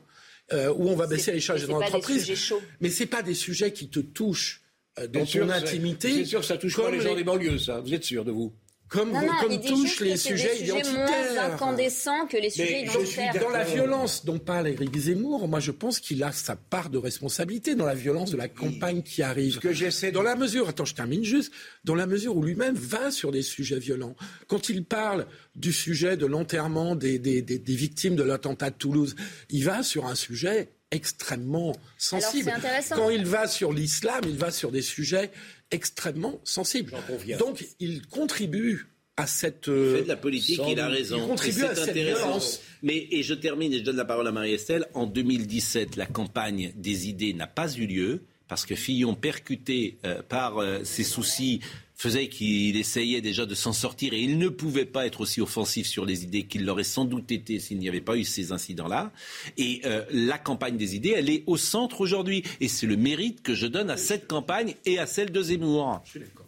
euh, où on va baisser les charges d'entreprise. Mais c'est pas des sujets qui te touchent euh, dans ton intimité. C'est sûr, ça touche pas les gens des banlieues, ça. Vous êtes sûr de vous comme, comme touche les sujets, identitaires. moins incandescents que les sujets identitaires. dans la violence dont parle Éric Zemmour, moi je pense qu'il a sa part de responsabilité dans la violence de la campagne qui arrive. Ce que j'essaie Dans la mesure, attends, je termine juste, dans la mesure où lui-même va sur des sujets violents. Quand il parle du sujet de l'enterrement des, des, des, des victimes de l'attentat de Toulouse, il va sur un sujet extrêmement sensible. Quand il va sur l'islam, il va sur des sujets extrêmement sensible. Donc il contribue à cette. Il fait de la politique, il a raison. Il contribue à cette violence. Mais, et je termine et je donne la parole à Marie-Estelle. En 2017, la campagne des idées n'a pas eu lieu parce que Fillon, percuté euh, par euh, ses soucis faisait qu'il essayait déjà de s'en sortir et il ne pouvait pas être aussi offensif sur les idées qu'il l'aurait sans doute été s'il n'y avait pas eu ces incidents-là. Et euh, la campagne des idées, elle est au centre aujourd'hui. Et c'est le mérite que je donne à cette campagne et à celle de Zemmour. Je suis d'accord.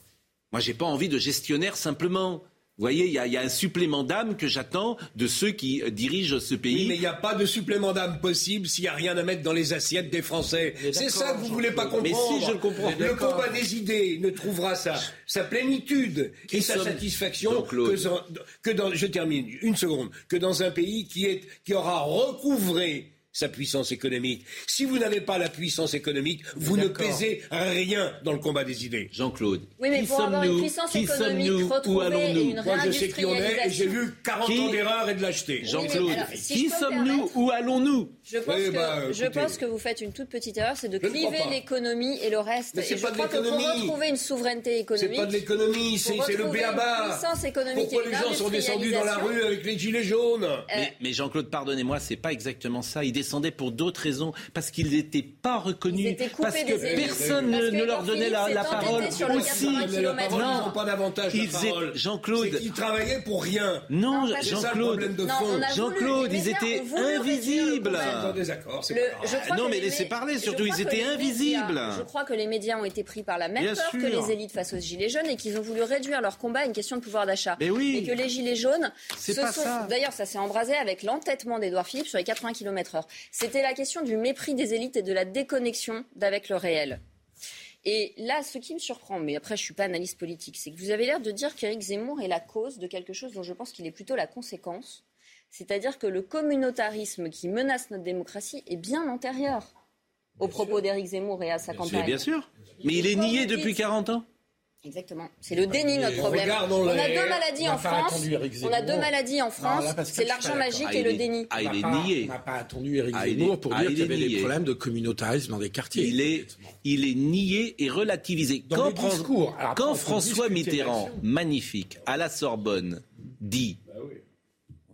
Moi, j'ai pas envie de gestionnaire simplement. Vous voyez, il y, a un supplément d'âme que j'attends de ceux qui euh, dirigent ce pays. mais il n'y a pas de supplément d'âme possible s'il n'y a rien à mettre dans les assiettes des Français. C'est ça que vous ne voulez pas comprendre. Mais si, je le comprends. Le combat des idées ne trouvera sa, sa plénitude et sa satisfaction que, dans, je termine une seconde, que dans un pays qui, est, qui aura recouvré sa puissance économique. Si vous n'avez pas la puissance économique, vous ne pesez rien dans le combat des idées. Jean-Claude, Oui, mais qui pour avoir une sommes-nous puissance Qui économique sommes-nous Où allons-nous Moi, je sais qui on est et j'ai vu 40 Qui- ans d'erreur et de lâcheté. Jean-Claude, si qui sommes-nous Où allons-nous Je pense, Oui, que, je écoutez. pense que vous faites une toute petite erreur, c'est de cliver l'économie et le reste. Mais c'est et je pas de crois que pour l'économie. retrouver une souveraineté C'est économique, pas de l'économie, c'est c'est le béaba. Pourquoi et les gens sont descendus dans la rue avec les gilets jaunes Mais, mais Jean-Claude, pardonnez-moi, c'est pas exactement ça. Ils descendaient pour d'autres raisons, parce qu'ils n'étaient pas reconnus, Ils étaient coupés parce que des personne Parce ne, que ne leur donnait la, la parole aussi. 80 Mais la parole, Non. ils pas d'avantage Ils étaient- parole. Jean-Claude. Qu'ils travaillaient pour rien. Non, Jean-Claude, Jean-Claude, ils étaient invisibles. Ils Non, que mais les laissez parler, surtout, ils étaient invisibles. Je crois que les médias ont été pris par la même Bien peur que les élites face aux gilets jaunes et qu'ils ont voulu réduire leur combat à une question de pouvoir d'achat. Mais oui. Et que les gilets jaunes, C'est se pas sont- ça. D'ailleurs, ça s'est embrasé avec l'entêtement d'Edouard Philippe sur les 80 km/h. C'était la question du mépris des élites et de la déconnexion d'avec le réel. Et là, ce qui me surprend, mais après je suis pas analyste politique, c'est que vous avez l'air de dire qu'Éric Zemmour est la cause de quelque chose dont je pense qu'il est plutôt la conséquence. C'est-à-dire que le communautarisme qui menace notre démocratie est bien antérieur aux propos d'Éric Zemmour et à sa campagne. bien sûr. Mais il est nié depuis dites- 40 ans. Exactement. C'est le déni notre problème. On a les- deux maladies on en France. On a deux maladies en France. C'est je l'argent magique Ah, et il le est- déni. Ah, On il n'a est pas- nié. On n'a pas attendu Éric Ah, il Zemmour est- pour ah, dire il qu'il y est avait des nié. problèmes de communautarisme dans des quartiers. Il est, il est nié et relativisé. Dans quand Fran-. Alors, François Mitterrand, magnifique, à la Sorbonne, dit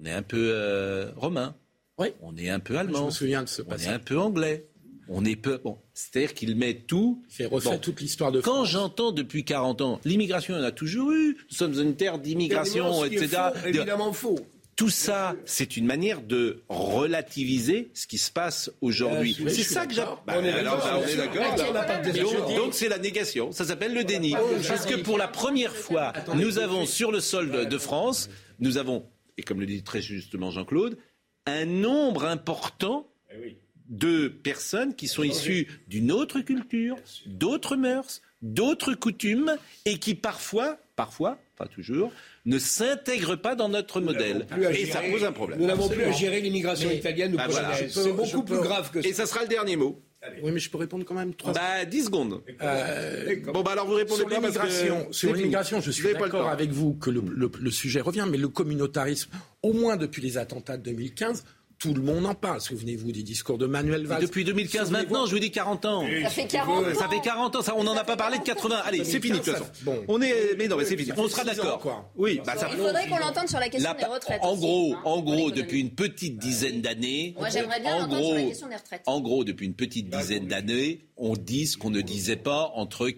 on est un peu euh, romain, Oui. on est un peu Je allemand, me souviens de ce on est un peu anglais, on est peu. Bon, c'est-à-dire qu'il met tout. Il fait refait Bon. toute l'histoire de Quand France. j'entends depuis 40 ans, l'immigration, en a toujours eu. Nous sommes une terre d'immigration, est etc. faux, évidemment faux. Tout ça, c'est une manière de relativiser ce qui se passe aujourd'hui. Euh, oui, c'est ça que j'appelle. d'accord. On est d'accord, on. On de désaccord. Donc c'est la négation. Ça s'appelle le déni. Parce que pour la première fois, nous avons sur le sol de France, nous avons, et comme le dit très justement Jean-Claude, un nombre important Eh de personnes qui sont issues d'une autre culture, d'autres mœurs, d'autres coutumes, et qui parfois, parfois, pas toujours, ne s'intègrent pas dans notre modèle. Plus à Et ça pose un problème. Nous n'avons plus à gérer l'immigration italienne ou Bah polonaise. C'est beaucoup peux- plus grave que ça. Et ça sera le dernier mot. Oui, mais je peux répondre quand même trois Bah, 10 secondes. Euh, Bon, bah alors vous répondez Sur pas parce que sur l'immigration, je suis d'accord avec vous que le, le- le sujet revient, mais le communautarisme, au moins depuis les attentats de 2015, tout le monde en parle. Souvenez-vous des discours de Manuel Valls. depuis 2015 Souvenez-vous- maintenant, je vous dis 40 ans. Ça fait 40 ans. Ça fait 40 ans, ça, on n'en a pas parlé de 80. Allez, c'est fini de toute façon. Bon. On est, mais non, mais c'est fini. On sera d'accord. Oui, bah ça. Il faudrait qu'on l'entende sur la question La- des retraites. en aussi, gros, hein, en gros, depuis une petite dizaine d'années, Moi, j'aimerais bien en sur la question des retraites. en gros, depuis une petite dizaine d'années, on dit ce qu'on ne disait pas entre.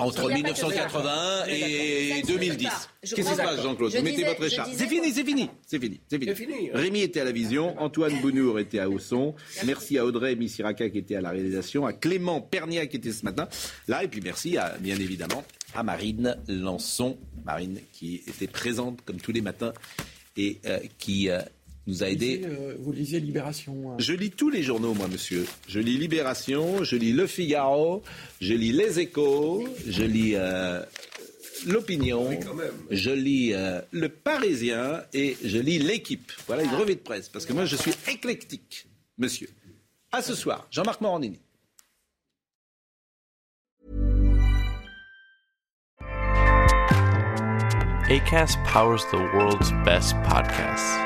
Entre Il y a pas que ça. 1981 Ça et ne se 2010. fait pas. Je Qu'est-ce qui se passe, Jean-Claude Je Vous mettez votre écharpe. C'est fini, c'est fini, c'est fini, c'est fini. Fini. Rémi était à la vision, Antoine Bounour était à Ausson. Merci à Audrey Missiraka qui était à la réalisation, à Clément Pernia qui était ce matin là, et puis merci à, bien évidemment à Marine Lançon, Marine qui était présente comme tous les matins et euh, qui euh, nous a Vous aidés. lisez, euh, Vous lisez Libération. euh, Je lis tous les journaux, moi, monsieur. Je lis Libération, je lis Le Figaro, je lis Les Échos, je lis euh, L'Opinion, je lis euh, Le Parisien et je lis L'Équipe. Voilà une revue de presse, parce que moi, je suis éclectique, monsieur. À ce soir, Jean-Marc Morandini. ACAST powers the world's best podcasts.